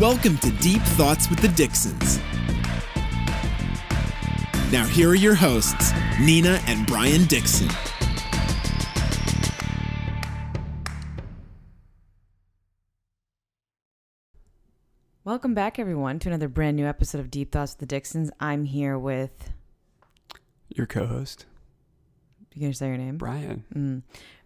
Welcome to Deep Thoughts with the Dixons. Now, here are your hosts, Nina and Brian Dixon. Welcome back, everyone, to another brand new episode of Deep Thoughts with the Dixons. I'm here with. Your co-host, You gonna say your name? Brian. Mm.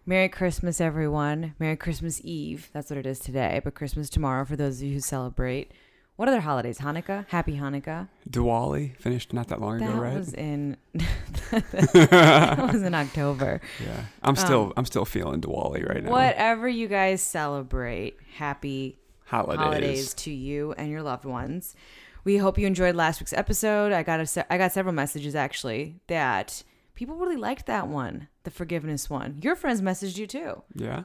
Merry Christmas, everyone. Merry Christmas Eve. That's what it is today, but Christmas tomorrow for those of you who celebrate. What other holidays? Hanukkah? Happy Hanukkah. Diwali finished not that long That ago, right? was in. that was in October. yeah, I'm still Um, I'm still feeling Diwali right now. Whatever you guys celebrate, happy holidays? holidays to you and your loved ones. We hope you enjoyed last week's episode. I got a I got several messages actually that people really liked that one, the forgiveness one. Your friends messaged you too. Yeah,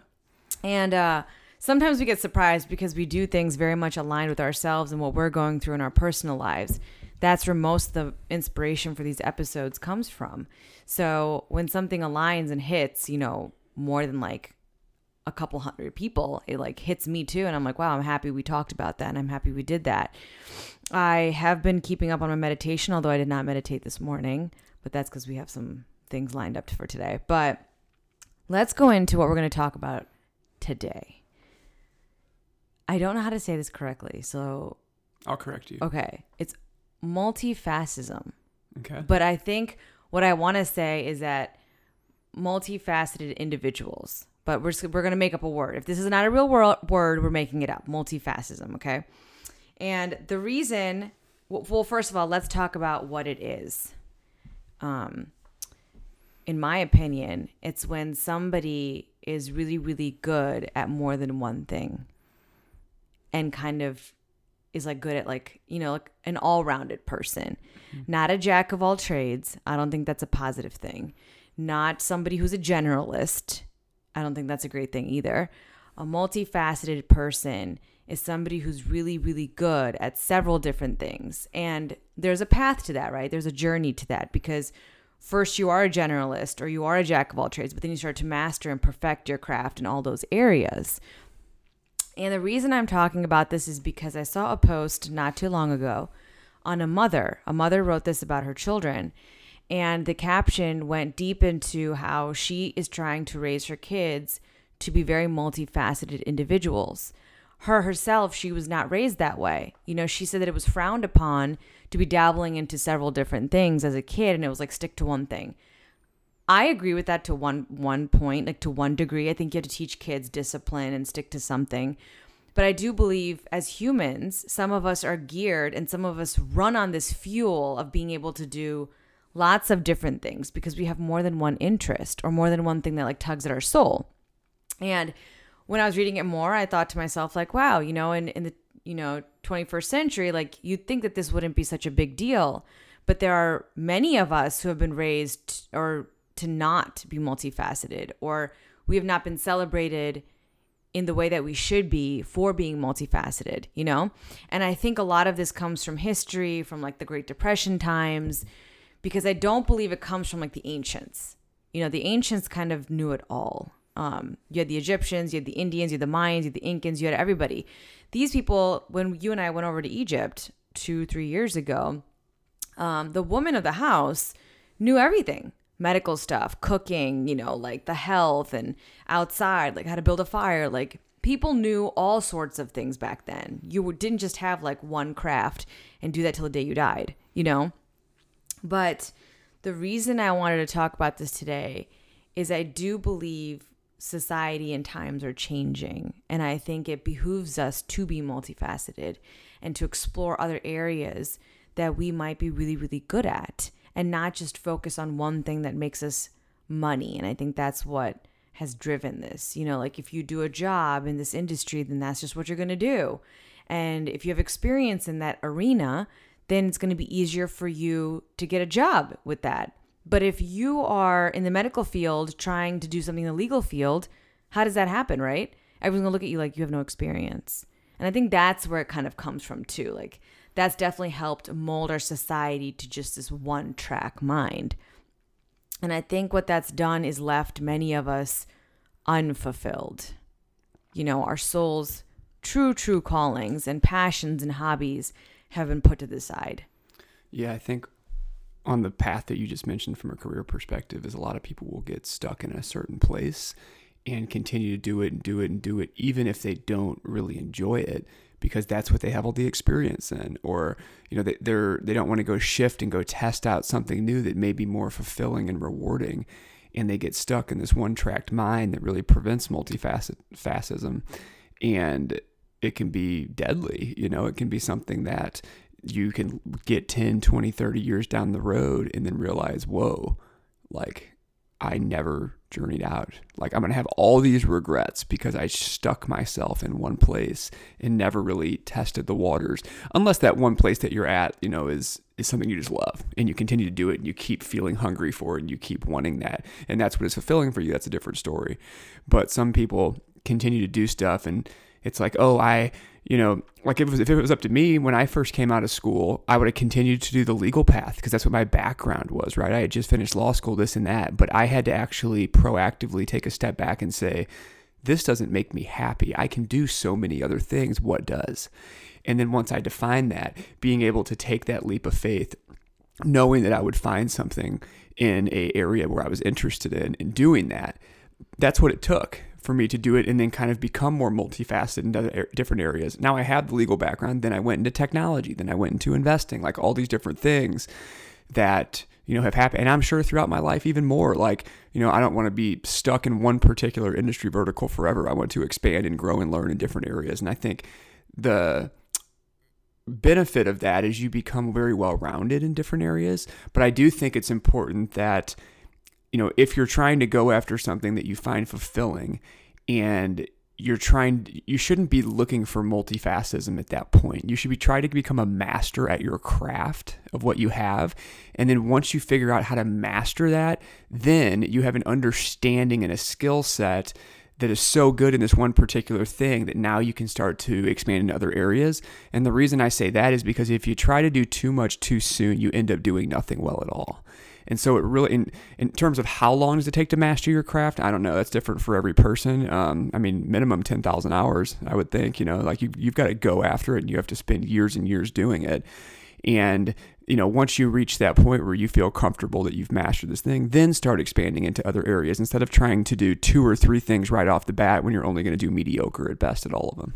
And uh, sometimes we get surprised because we do things very much aligned with ourselves and what we're going through in our personal lives. That's where most of the inspiration for these episodes comes from. So when something aligns and hits, you know, more than like a couple hundred people, it like hits me too. And I'm like, wow, I'm happy we talked about that and I'm happy we did that. I have been keeping up on my meditation, although I did not meditate this morning, but that's because we have some things lined up for today. But let's go into what we're going to talk about today. I don't know how to say this correctly. So, I'll correct you. okay, it's multifascism. Okay. But I think what I want to say is that multifaceted individuals. But we're we're going to make up a word. If this is not a real wor- word, we're making it up. Multifascism, okay? And the reason well, well, first of all, let's talk about what it is. Um in my opinion, it's when somebody is really really good at more than one thing and kind of is like good at like you know like an all-rounded person. Mm-hmm. Not a jack of all trades. I don't think that's a positive thing. Not somebody who's a generalist. I don't think that's a great thing either. A multifaceted person is somebody who's really really good at several different things. And there's a path to that right? There's a journey to that because first you are a generalist or you are a jack of all trades but then you start to master and perfect your craft in all those areas and the reason I'm talking about this is because I saw a post not too long ago on a mother. A mother wrote this about her children, and the caption went deep into how she is trying to raise her kids to be very multifaceted individuals. Her herself, she was not raised that way. You know, she said that it was frowned upon to be dabbling into several different things as a kid, and it was like stick to one thing. I agree with that to one one point, like to one degree. I think you have to teach kids discipline and stick to something. But I do believe as humans, some of us are geared and some of us run on this fuel of being able to do lots of different things because we have more than one interest or more than one thing that like tugs at our soul. And when I was reading it more, I thought to myself, like, wow, you know, in, in the you know 21st century, like you'd think that this wouldn't be such a big deal. But there are many of us who have been raised or to not be multifaceted, or we have not been celebrated in the way that we should be for being multifaceted, you know? And I think a lot of this comes from history, from like the Great Depression times, because I don't believe it comes from like the ancients. You know, the ancients kind of knew it all. Um, you had the Egyptians, you had the Indians, you had the Mayans, you had the Incans, you had everybody. These people, when you and I went over to Egypt two, three years ago, um, the woman of the house knew everything medical stuff, cooking, you know, like the health and outside, like how to build a fire. Like people knew all sorts of things back then. You didn't just have like one craft and do that till the day you died, you know? But the reason I wanted to talk about this today is I do believe society and times are changing. And I think it behooves us to be multifaceted and to explore other areas that we might be really, really good at and not just focus on one thing that makes us money. And I think that's what has driven this. You know, like if you do a job in this industry, then that's just what you're going to do. And if you have experience in that arena, then it's going to be easier for you to get a job with that. But if you are in the medical field trying to do something in the legal field, how does that happen, right? Everyone's to look at you like you have no experience. And I think that's where it kind of comes from too. Like that's definitely helped mold our society to just this one track mind. And I think what that's done is left many of us unfulfilled. You know, our souls true, true callings and passions and hobbies have been put to the side. Yeah, I think on the path that you just mentioned from a career perspective is a lot of people will get stuck in a certain place and continue to do it and do it and do it even if they don't really enjoy it because that's what they have all the experience in. Or you know they, they're they don't want to go shift and go test out something new that may be more fulfilling and rewarding and they get stuck in this one tracked mind that really prevents multifascism and it can be deadly you know? It can be something that you can get 10 20 30 years down the road and then realize whoa like I never journeyed out. Like I'm going to have all these regrets because I stuck myself in one place and never really tested the waters. Unless that one place that you're at, you know, is is something you just love and you continue to do it and you keep feeling hungry for it and you keep wanting that. And that's what is fulfilling for you. That's a different story. But some people continue to do stuff and it's like, "Oh, I you know, like if it, was, if it was up to me when I first came out of school, I would have continued to do the legal path because that's what my background was, right? I had just finished law school, this and that, but I had to actually proactively take a step back and say, this doesn't make me happy. I can do so many other things. What does? And then once I defined that, being able to take that leap of faith, knowing that I would find something in a area where I was interested in and doing that, that's what it took for me to do it and then kind of become more multifaceted in other different areas. Now I have the legal background, then I went into technology, then I went into investing, like all these different things that you know have happened. And i'm sure throughout my life even more like you know i don't want to be stuck in one particular industry vertical forever. I want to expand and grow and learn in different areas. And i think the benefit of that is you become very well rounded in different areas. But i do think it's important that you know, if you're trying to go after something that you find fulfilling and you're trying you shouldn't be looking for multifacetism at that point. You should be trying to become a master at your craft of what you have. And then once you figure out how to master that, then you have an understanding and a skill set that is so good in this one particular thing that now you can start to expand into other areas. And the reason I say that is because if you try to do too much too soon, you end up doing nothing well at all. And so it really, in, in terms of how long does it take to master your craft, I don't know. That's different for every person. Um, I mean, minimum 10,000 hours, I would think, you know, like you, you've got to go after it and you have to spend years and years doing it. And, you know, once you reach that point where you feel comfortable that you've mastered this thing, then start expanding into other areas instead of trying to do two or three things right off the bat when you're only going to do mediocre at best at all of them.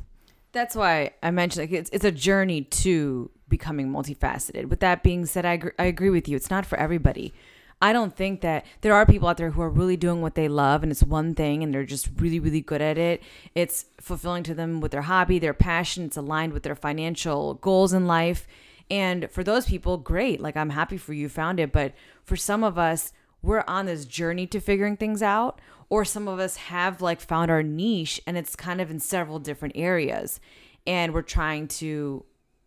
That's why I mentioned like it's, it's a journey to becoming multifaceted. With that being said, I, agree, I agree with you. It's not for everybody. I don't think that there are people out there who are really doing what they love and it's one thing and they're just really, really good at it. It's fulfilling to them with their hobby, their passion, it's aligned with their financial goals in life. And for those people, great. Like, I'm happy for you found it. But for some of us, we're on this journey to figuring things out. Or some of us have like found our niche and it's kind of in several different areas. And we're trying to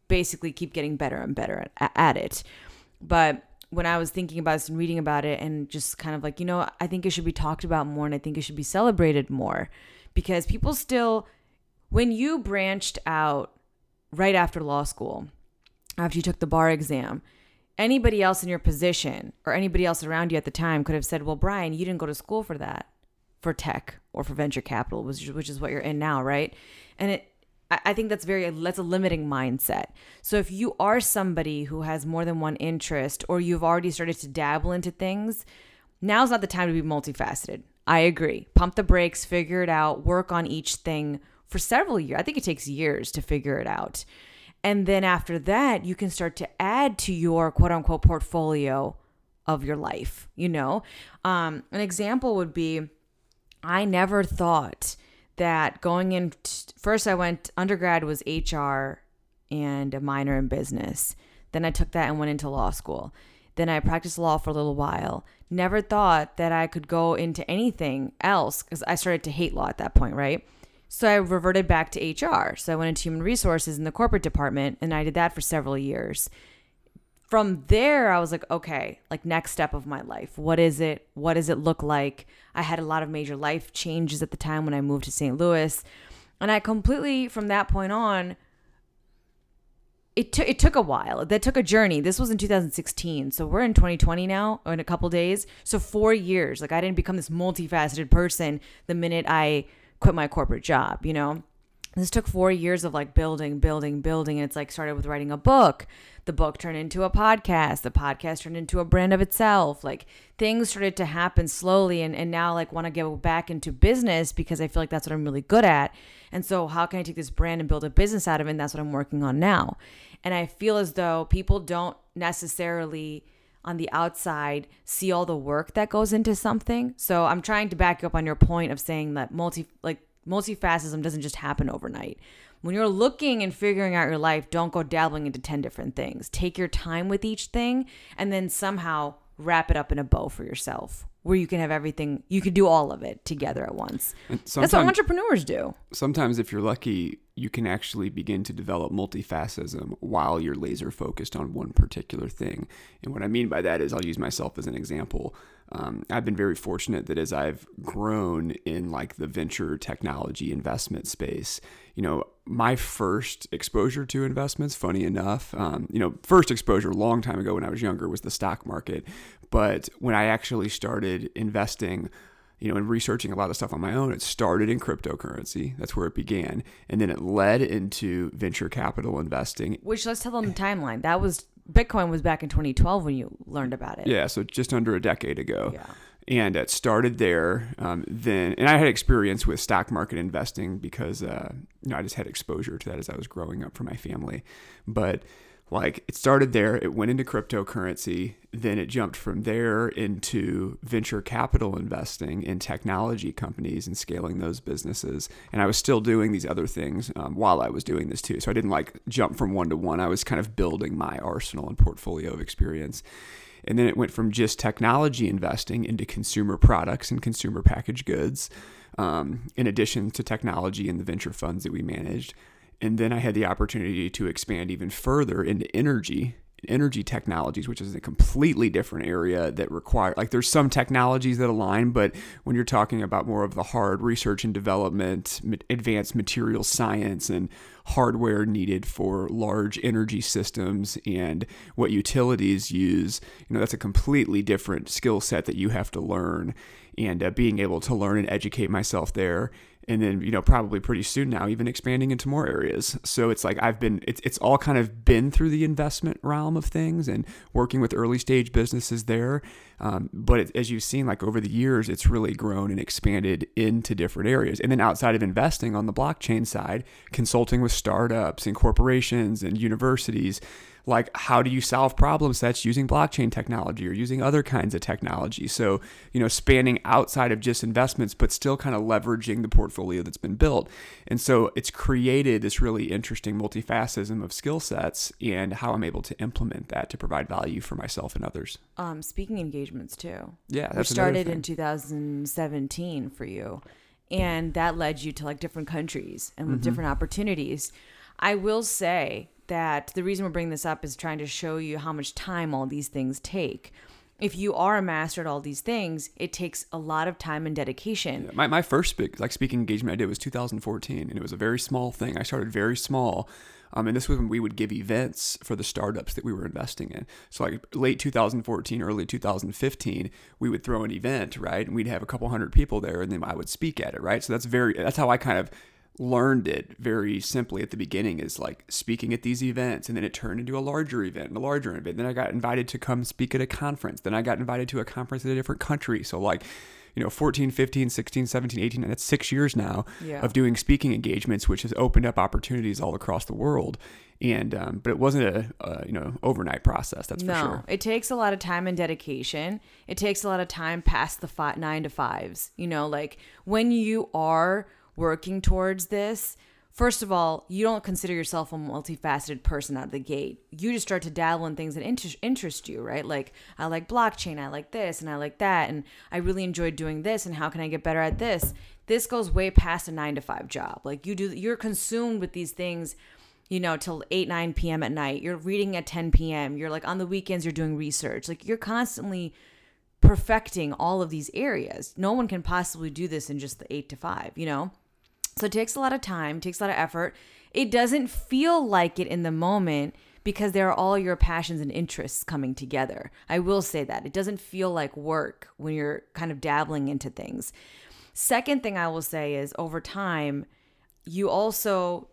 basically keep getting better and better at, it. But when I was thinking about this and reading about it, and just kind of like, you know, I think it should be talked about more and I think it should be celebrated more because people still, when you branched out right after law school, after you took the bar exam, anybody else in your position or anybody else around you at the time could have said, well, Brian, you didn't go to school for that, for tech or for venture capital, which is what you're in now, right? And it, I think that's very that's a limiting mindset. So if you are somebody who has more than one interest or you've already started to dabble into things, now's not the time to be multifaceted. I agree. Pump the brakes, figure it out, work on each thing for several years. I think it takes years to figure it out. And then after that, you can start to add to your quote unquote portfolio of your life. You know, um, an example would be I never thought that going in first I went undergrad was HR and a minor in business. Then I took that and went into law school. Then I practiced law for a little while. Never thought that I could go into anything else because I started to hate law at that point, right? So I reverted back to HR. So I went into human resources in the corporate department and I did that for several years from there i was like okay like next step of my life. What is it? What does it look like? I had a lot of major life changes at the time when i moved to st louis. And i completely from that point on it took it took a while. That took a journey. This was in 2016 so we're in 2020 now in a couple days. So four years. Like i didn't become this multifaceted person the minute i quit my corporate job you know this took four years of like building, building, building. And it's like started with writing a book. The book turned into a podcast. The podcast turned into a brand of itself. Like things started to happen slowly. And, and now like want to go back into business because I feel like that's what I'm really good at. And so how can I take this brand and build a business out of it? And that's what I'm working on now. And I feel as though people don't necessarily on the outside see all the work that goes into something. So I'm trying to back up on your point of saying that multi like multifacetism doesn't just happen overnight. When you're looking and figuring out your life, don't go dabbling into 10 different things. Take your time with each thing and then somehow wrap it up in a bow for yourself where you can have everything, you could do all of it together at once. That's what entrepreneurs do. Sometimes, if you're lucky, you can actually begin to develop multifacetism while you're laser focused on one particular thing. And what I mean by that is, I'll use myself as an example. Um, I've been very fortunate that as I've grown in like the venture technology investment space, you know, my first exposure to investments, funny enough, um, you know, first exposure a long time ago when I was younger was the stock market. But when I actually started investing, you know, and researching a lot of stuff on my own, it started in cryptocurrency. That's where it began. And then it led into venture capital investing. Which let's tell them the timeline. That was Bitcoin was back in 2012 when you learned about it. Yeah, so just under a decade ago. Yeah. And it started there. Um, then, and I had experience with stock market investing because uh, you know I just had exposure to that as I was growing up for my family. But like it started there, it went into cryptocurrency, then it jumped from there into venture capital investing in technology companies and scaling those businesses. And I was still doing these other things um, while I was doing this too. So I didn't like jump from one to one. I was kind of building my arsenal and portfolio of experience. And then it went from just technology investing into consumer products and consumer packaged goods, um, in addition to technology and the venture funds that we managed. And then I had the opportunity to expand even further into energy energy technologies, which is a completely different area that require like there's some technologies that align, but when you're talking about more of the hard research and development, advanced material science and hardware needed for large energy systems and what utilities use, you know, that's a completely different skill set that you have to learn. And uh, being able to learn and educate myself there and then you know probably pretty soon now even expanding into more areas. So it's like i've been it's, it's all kind of been through the investment realm of things and working with early stage businesses there. Um, but it, as you've seen like over the years it's really grown and expanded into different areas. And then outside of investing on the blockchain side consulting with startups and corporations and universities like how do you solve problem sets using blockchain technology or using other kinds of technology? So you know spanning outside of just investments but still kind of leveraging the portfolio that's been built. And so it's created this really interesting multifacetism of skill sets and how i'm able to implement that to provide value for myself and others. Um, speaking engagements too. Yeah that started in 2017 for you and that led you to like different countries and with mm-hmm. different opportunities. I will say that the reason we're bringing this up is trying to show you how much time all these things take. If you are a master at all these things, it takes a lot of time and dedication. Yeah, my, my first big, like speaking engagement I did was 2014, and it was a very small thing. I started very small. Um, and this was when we would give events for the startups that we were investing in. So like late 2014, early 2015, we would throw an event, right? And we'd have a couple hundred people there, and then I would speak at it, right? So that's very that's how I kind of learned it very simply at the beginning is like speaking at these events and then it turned into a larger event and a larger event. Then i got invited to come speak at a conference. Then i got invited to a conference in a different country. So like you know 14 15 16 17 18 and that's six years now yeah. of doing speaking engagements which has opened up opportunities all across the world. And um, but it wasn't a, a, you know overnight process that's no, for sure. It takes a lot of time and dedication. It takes a lot of time past the five, nine to fives you know like when you are working towards this, first of all, you don't consider yourself a multifaceted person out of the gate. You just start to dabble in things that inter- interest you, right? Like, I like blockchain, I like this, and I like that, and I really enjoy doing this, and how can I get better at this? This goes way past a nine to five job. Like, you do, you're consumed with these things you know, till 8, 9 p.m. at night. You're reading at 10 p.m. You're like on the weekends, you're doing research. Like you're constantly perfecting all of these areas. No one can possibly do this in just the 8 to 5, you know? So it takes a lot of time, takes a lot of effort. It doesn't feel like it in the moment because there are all your passions and interests coming together. I will say that. It doesn't feel like work when you're kind of dabbling into things. Second thing I will say is over time, you also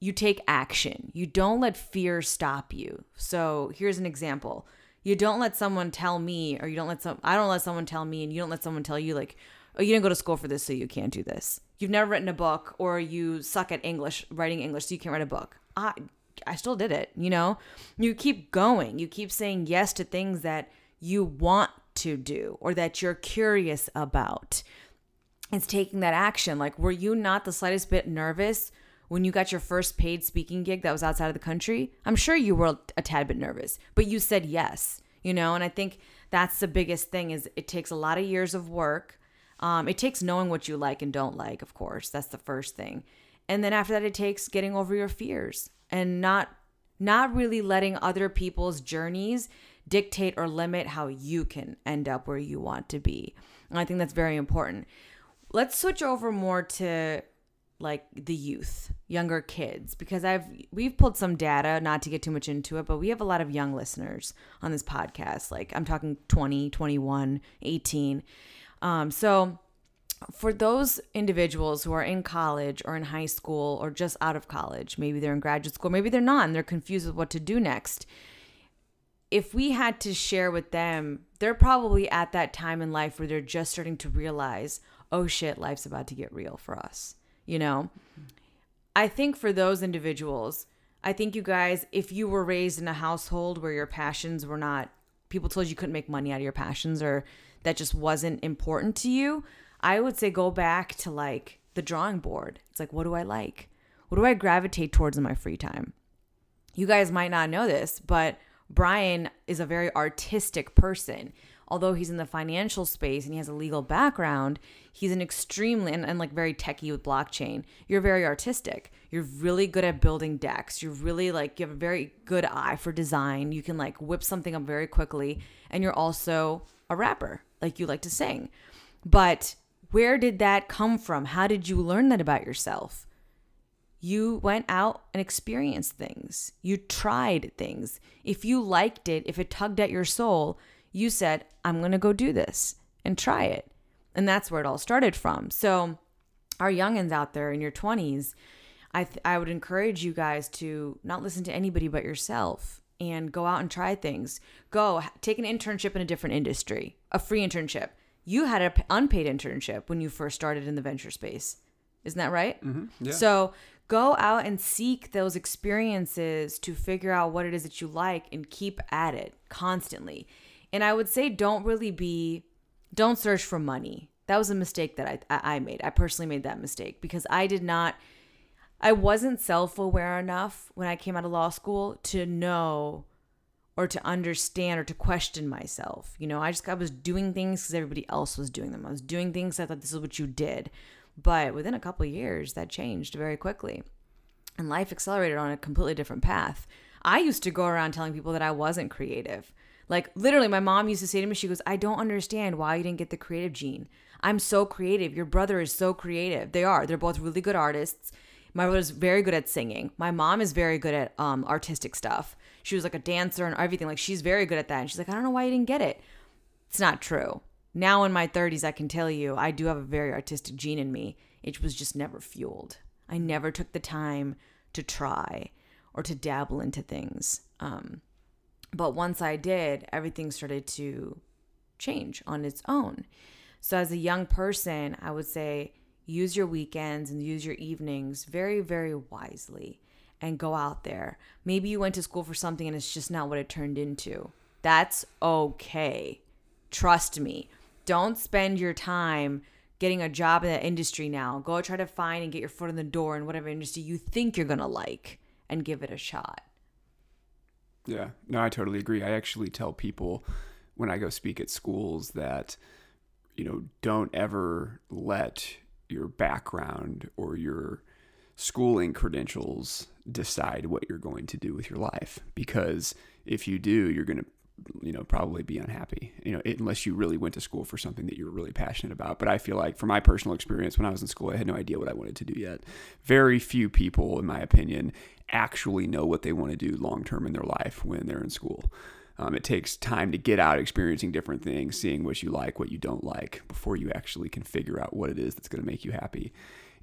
you take action. You don't let fear stop you. So here's an example. You don't let someone tell me, or you don't let some, I don't let someone tell me, and you don't let someone tell you, like, oh, you didn't go to school for this, so you can't do this. You've never written a book, or you suck at English, writing English, so you can't write a book. I, I still did it, you know? You keep going. You keep saying yes to things that you want to do or that you're curious about. It's taking that action. Like, were you not the slightest bit nervous when you got your first paid speaking gig that was outside of the country, I'm sure you were a tad bit nervous, but you said yes, you know, and I think that's the biggest thing is it takes a lot of years of work. Um, it takes knowing what you like and don't like, of course. That's the first thing. And then after that it takes getting over your fears and not not really letting other people's journeys dictate or limit how you can end up where you want to be. And I think that's very important. Let's switch over more to like the youth, younger kids, because I've we've pulled some data, not to get too much into it, but we have a lot of young listeners on this podcast. Like I'm talking 20, 21, 18. Um, so for those individuals who are in college or in high school or just out of college, maybe they're in graduate school, maybe they're not, and they're confused with what to do next. If we had to share with them, they're probably at that time in life where they're just starting to realize, oh shit, life's about to get real for us you know? I think for those individuals, I think you guys, if you were raised in a household where your passions were not, people told you couldn't make money out of your passions or that just wasn't important to you, I would say go back to like the drawing board. It's like, what do I like? What do I gravitate towards in my free time? You guys might not know this, but Brian is a very artistic person although he's in the financial space and he has a legal background, he's an extremely and, and like very techie with blockchain. You're very artistic. You're really good at building decks. You're really like you have a very good eye for design. You can like whip something up very quickly, and you're also a rapper. Like you like to sing. But where did that come from? How did you learn that about yourself? You went out and experienced things. You tried things. If you liked it, if it tugged at your soul, you said, I'm going to go do this and try it. And that's where it all started from. So, our youngins out there in your 20s, I, th- I would encourage you guys to not listen to anybody but yourself and go out and try things. Go take an internship in a different industry, a free internship. You had an unpaid internship when you first started in the venture space. Isn't that right? Mm-hmm. Yeah. So go out and seek those experiences to figure out what it is that you like and keep at it constantly. And I would say don't really be, don't search for money. That was a mistake that I, I made. I personally made that mistake because I did not, I wasn't self aware enough when I came out of law school to know or to understand or to question myself. You know, I just I was doing things because everybody else was doing them. I was doing things I thought this is what you did. But within a couple years, that changed very quickly. And life accelerated on a completely different path. I used to go around telling people that I wasn't creative. Like literally, my mom used to say to me, she goes, I don't understand why you didn't get the creative gene. I'm so creative. Your brother is so creative. They are. They're both really good artists. My brother's very good at singing. My mom is very good at um, artistic stuff. She was like a dancer and everything. Like she's very good at that. And she's like, I don't know why you didn't get it. It's not true. Now in my 30s, I can tell you I do have a very artistic gene in me. It was just never fueled. I never took the time to try or to dabble into things. Um, but once I did, everything started to change on its own. So, as a young person, I would say use your weekends and use your evenings very, very wisely and go out there. Maybe you went to school for something and it's just not what it turned into. That's okay. Trust me. Don't spend your time getting a job in that industry now. Go try to find and get your foot in the door in whatever industry you think you're going to like and give it a shot. Yeah, no, I totally agree. I actually tell people when I go speak at schools that, you know, don't ever let your background or your schooling credentials decide what you're going to do with your life. Because if you do, you're going to you know probably be unhappy you know unless you really went to school for something that you're really passionate about but i feel like from my personal experience when i was in school i had no idea what i wanted to do yet very few people in my opinion actually know what they want to do long term in their life when they're in school. Um, it takes time to get out experiencing different things, seeing what you like, what you don't like, before you actually can figure out what it is that's going to make you happy.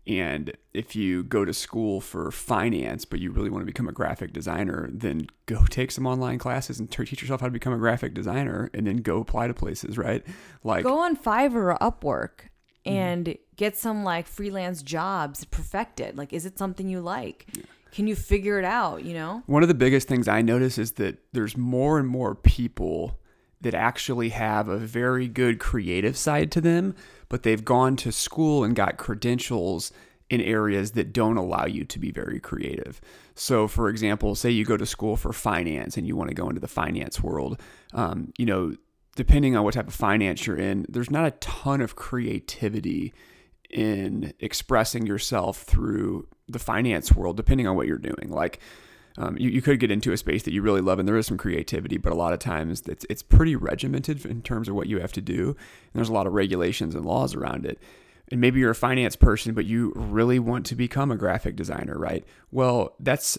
And if you go to school for finance, but you really want to become a graphic designer, then go take some online classes and teach yourself how to become a graphic designer and then go apply to places, right? Like, Go on Fiverr or Upwork and get some like freelance jobs perfected. Like, is it something you like? Can you figure it out? You know? One of the biggest things I notice is that there's more and more people that actually have a very good creative side to them, but they've gone to school and got credentials in areas that don't allow you to be very creative. So, for example, say you go to school for finance and you want to go into the finance world, um, you know, depending on what type of finance you're in, there's not a ton of creativity in expressing yourself through the finance world, depending on what you're doing. Like, um, you, you could get into a space that you really love and there is some creativity, but a lot of times it's, it's pretty regimented in terms of what you have to do. And there's a lot of regulations and laws around it. And maybe you're a finance person, but you really want to become a graphic designer, right? Well, that's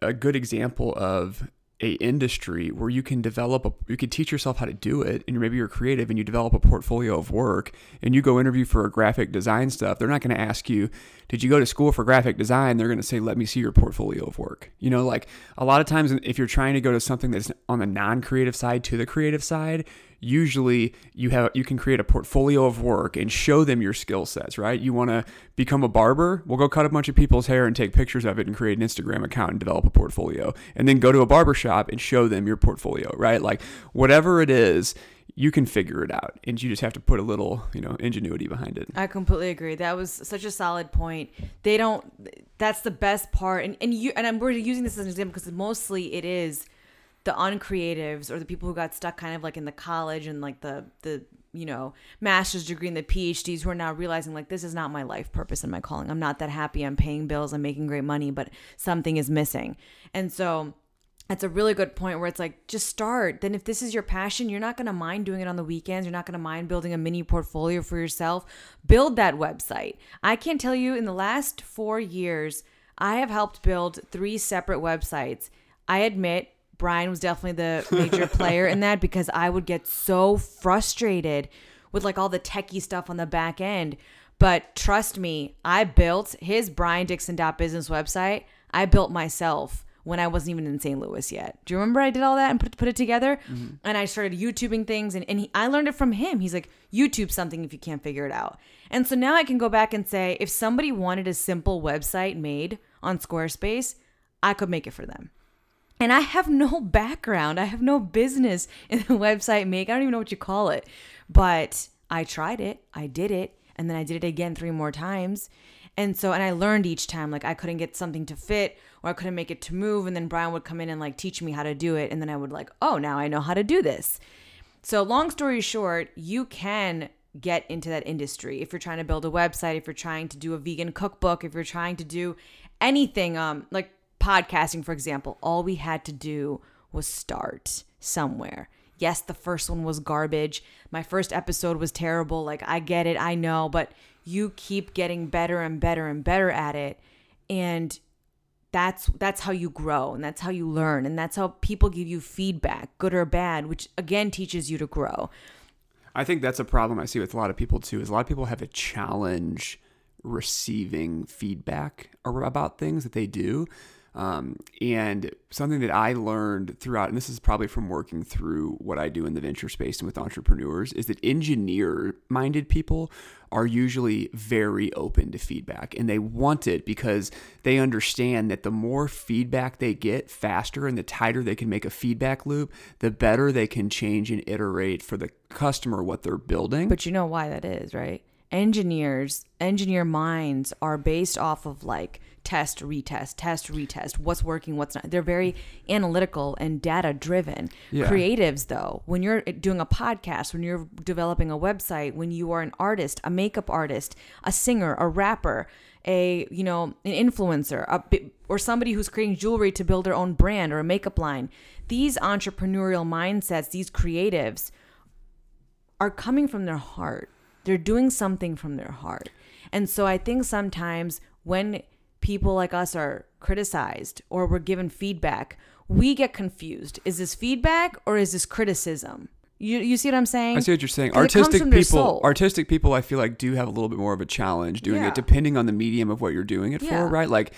a- a good example of a industry where you can develop a you can teach yourself how to do it and maybe you're creative and you develop a portfolio of work and you go interview for a graphic design stuff they're not going to ask you did you go to school for graphic design? They're going to say let me see your portfolio of work. You know like a lot of times if you're trying to go to something that's on the non-creative side to the creative side usually you have you can create a portfolio of work and show them your skill sets right you want to become a barber we'll go cut a bunch of people's hair and take pictures of it and create an instagram account and develop a portfolio and then go to a barber shop and show them your portfolio right like whatever it is you can figure it out and you just have to put a little you know ingenuity behind it I completely agree. That was such a solid point. They don't. That's the best part, and and you and I'm we're using this as an example because mostly it is the uncreatives or the people who got stuck kind of like in the college and like the the you know master's degree and the PhDs who are now realizing like this is not my life purpose and my calling. I'm not that happy. I'm paying bills. I'm making great money, but something is missing, and so that's a really good point where it's like just start then if this is your passion you're not going to mind doing it on the weekends you're not going to mind building a mini portfolio for yourself build that website i can't tell you in the last four years i have helped build three separate websites i admit brian was definitely the major player in that because i would get so frustrated with like all the techie stuff on the back end but trust me i built his brian dixon dot business website i built myself when I wasn't even in St. Louis yet. Do you remember I did all that and put, put it together? Mm-hmm. And I started YouTubing things and, and he, I learned it from him. He's like, YouTube something if you can't figure it out. And so now I can go back and say, if somebody wanted a simple website made on Squarespace, I could make it for them. And I have no background. I have no business in the website make. I don't even know what you call it. But I tried it. I did it. And then I did it again three more times. And so, and I learned each time, like I couldn't get something to fit or I couldn't make it to move. And then Brian would come in and like teach me how to do it. And then I would like, oh, now I know how to do this. So, long story short, you can get into that industry if you're trying to build a website, if you're trying to do a vegan cookbook, if you're trying to do anything, um, like podcasting, for example. All we had to do was start somewhere. Yes, the first one was garbage. My first episode was terrible. Like, I get it, I know, but you keep getting better and better and better at it. And that's that's how you grow and that's how you learn and that's how people give you feedback good or bad which again teaches you to grow I think that's a problem I see with a lot of people too. Is a lot of people have a challenge receiving feedback about things that they do. Um, and something that I learned throughout, and this is probably from working through what I do in the venture space and with entrepreneurs, is that engineer minded people are usually very open to feedback and they want it because they understand that the more feedback they get faster and the tighter they can make a feedback loop, the better they can change and iterate for the customer what they're building. but you know why that is right engineers engineer minds are based off of like test retest test retest what's working what's not they're very analytical and data driven Yeah. creatives though when you're doing a podcast when you're developing a website when you are an artist a makeup artist a singer a rapper a you know an influencer a, or somebody who's creating jewelry to build their own brand or a makeup line these entrepreneurial mindsets these creatives are coming from their heart. They're doing something from their heart. And so I think sometimes when people like us are criticized or we're given feedback, we get confused. Is this feedback or is this criticism? You you see what I'm saying? I see what you're saying. Artistic people, artistic people, I feel like do have a little bit more of a challenge doing Yeah. it, depending on the medium of what you're doing it Yeah. for, right? Like,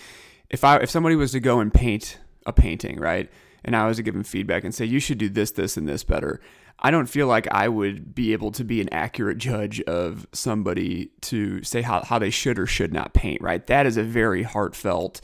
if I if somebody was to go and paint a painting, right, and I was to give them feedback and say you should do this, this, and this better, I don't feel like I would be able to be an accurate judge of somebody to say how how they should or should not paint, right? That is a very heartfelt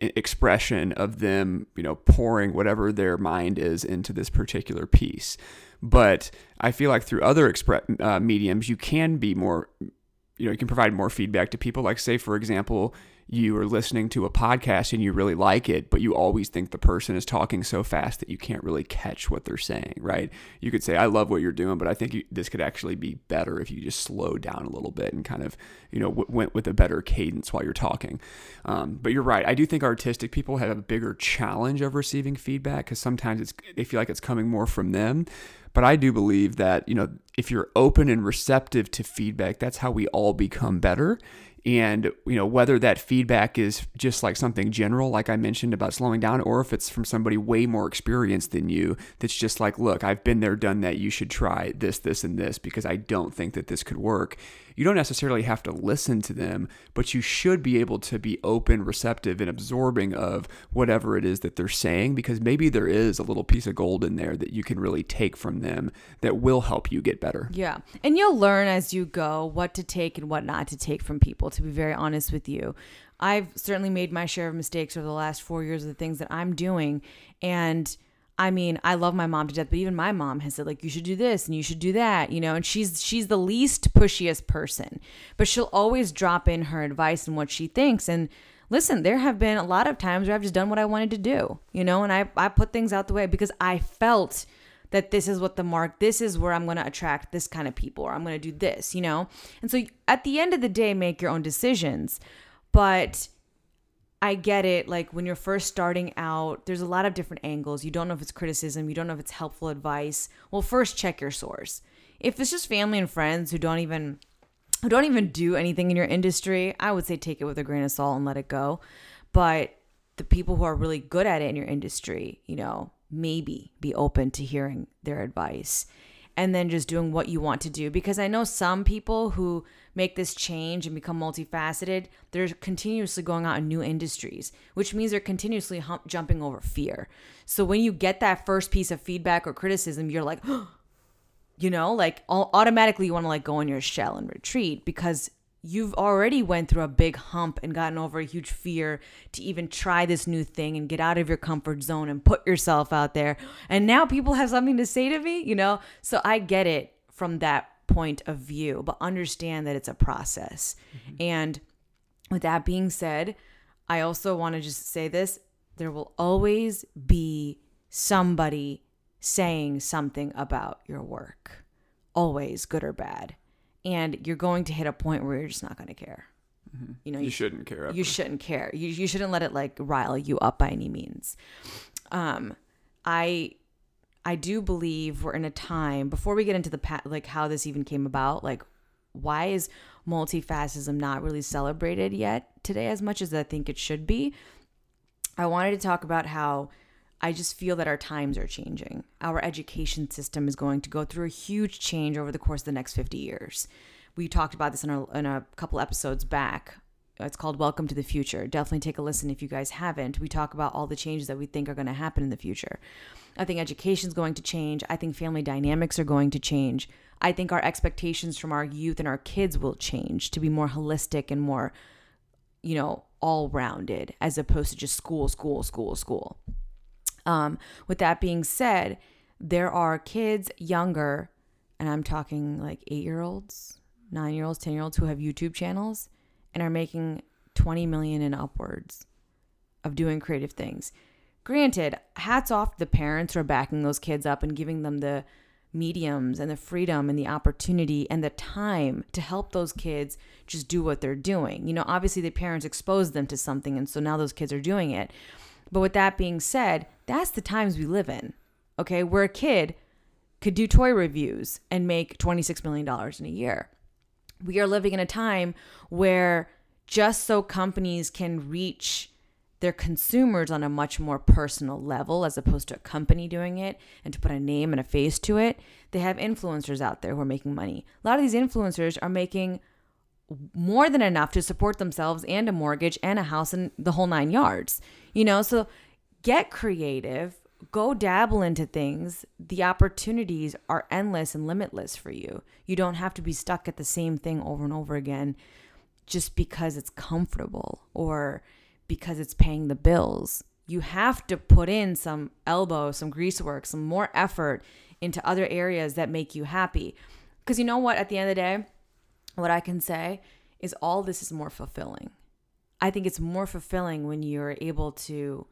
expression of them, you know, pouring whatever their mind is into this particular piece. But I feel like through other expre- uh, mediums, you can be more, you know, you can provide more feedback to people. Like, say, for example, you are listening to a podcast and you really like it, but you always think the person is talking so fast that you can't really catch what they're saying, right? You could say, I love what you're doing, but I think you, this could actually be better if you just slow down a little bit and kind of, you know, w- went with a better cadence while you're talking. Um, but you're right. I do think artistic people have a bigger challenge of receiving feedback because sometimes it's they feel like it's coming more from them. But I do believe that, you know, if you're open and receptive to feedback, that's how we all become better. And, you know, whether that feedback is just like something general, like I mentioned about slowing down, or if it's from somebody way more experienced than you, that's just like, look, I've been there, done that. You should try this, this, and this because I don't think that this could work. You don't necessarily have to listen to them, but you should be able to be open, receptive, and absorbing of whatever it is that they're saying because maybe there is a little piece of gold in there that you can really take from them that will help you get better. Yeah. And you'll learn as you go what to take and what not to take from people, to be very honest with you. I've certainly made my share of mistakes over the last four years of the things that I'm doing. And I mean, I love my mom to death, but even my mom has said, like, you should do this and you should do that, you know, and she's she's the least pushiest person. But she'll always drop in her advice and what she thinks. And listen, there have been a lot of times where I've just done what I wanted to do, you know, and I, I put things out the way because I felt that this is what the mark this is where i'm going to attract this kind of people or i'm going to do this you know? And so at the end of the day make your own decisions. But i get it like when you're first starting out there's a lot of different angles. You don't know if it's criticism you don't know if it's helpful advice. Well first check your source. If it's just family and friends who don't even who don't even do anything in your industry i would say take it with a grain of salt and let it go. But the people who are really good at it in your industry you know maybe be open to hearing their advice and then just doing what you want to do. Because i know some people who make this change and become multifaceted they're continuously going out in new industries which means they're continuously hump- jumping over fear. So when you get that first piece of feedback or criticism you're like you know like au- automatically you want to like go in your shell and retreat because you've already went through a big hump and gotten over a huge fear to even try this new thing and get out of your comfort zone and put yourself out there. And now people have something to say to me you know? So i get it from that point of view but understand that it's a process. Mm-hmm. And with that being said i also want to just say this there will always be somebody saying something about your work always good or bad and you're going to hit a point where you're just not going to care. You know You shouldn't care. you shouldn't care. You, you shouldn't let it like rile you up by any means. Um i i do believe we're in a time before we get into the pa- like how this even came about like why is multifascism not really celebrated yet today as much as i think it should be? I wanted to talk about how I just feel that our times are changing. Our education system is going to go through a huge change over the course of the next 50 years. We talked about this in a, in a couple episodes back. It's called Welcome to the Future. Definitely take a listen if you guys haven't. We talk about all the changes that we think are going to happen in the future. I think education is going to change. I think family dynamics are going to change. I think our expectations from our youth and our kids will change to be more holistic and more, you know, all rounded as opposed to just school, school, school, school. Um, with that being said, there are kids younger, and I'm talking like eight year olds, nine year olds, 10 year olds who have YouTube channels and are making 20 million and upwards of doing creative things. Granted, hats off to the parents who are backing those kids up and giving them the mediums and the freedom and the opportunity and the time to help those kids just do what they're doing. You know, obviously the parents exposed them to something and so now those kids are doing it. But with that being said, that's the times we live in. Okay, where a kid could do toy reviews and make $26 million in a year. We are living in a time where just so companies can reach they're consumers on a much more personal level as opposed to a company doing it and to put a name and a face to it. They have influencers out there who are making money. A lot of these influencers are making more than enough to support themselves and a mortgage and a house and the whole nine yards. You know, so get creative, go dabble into things. The opportunities are endless and limitless for you. You don't have to be stuck at the same thing over and over again just because it's comfortable or because it's paying the bills. You have to put in some elbow, some grease work, some more effort into other areas that make you happy. Because you know what? At the end of the day, what I can say is all this is more fulfilling. I think it's more fulfilling when you're able to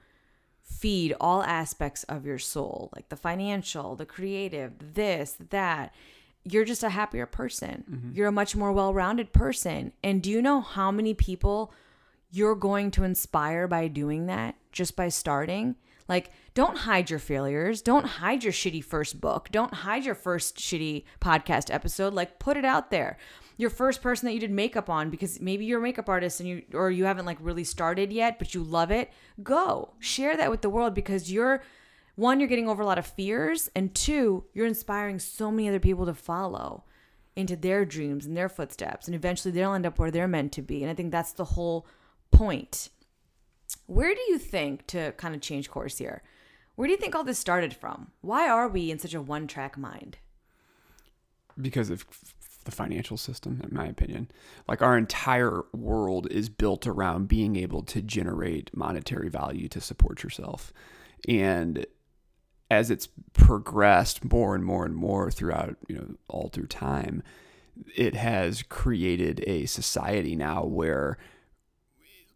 feed all aspects of your soul, like the financial, the creative, this, that. You're just a happier person. Mm-hmm. You're a much more well rounded person. And do you know how many people you're going to inspire by doing that, just by starting. Like, don't hide your failures. Don't hide your shitty first book. Don't hide your first shitty podcast episode. Like, put it out there. Your first person that you did makeup on because maybe you're a makeup artist and you or you haven't like really started yet, but you love it. Go share that with the world because you're one, you're getting over a lot of fears, and two, you're inspiring so many other people to follow into their dreams and their footsteps, and eventually they'll end up where they're meant to be. And I think that's the whole point. Where do you think, to kind of change course here, where do you think all this started from? Why are we in such a one track mind? Because of the financial system, in my opinion. Like our entire world is built around being able to generate monetary value to support yourself. And as it's progressed more and more and more throughout, you know, all through time, it has created a society now where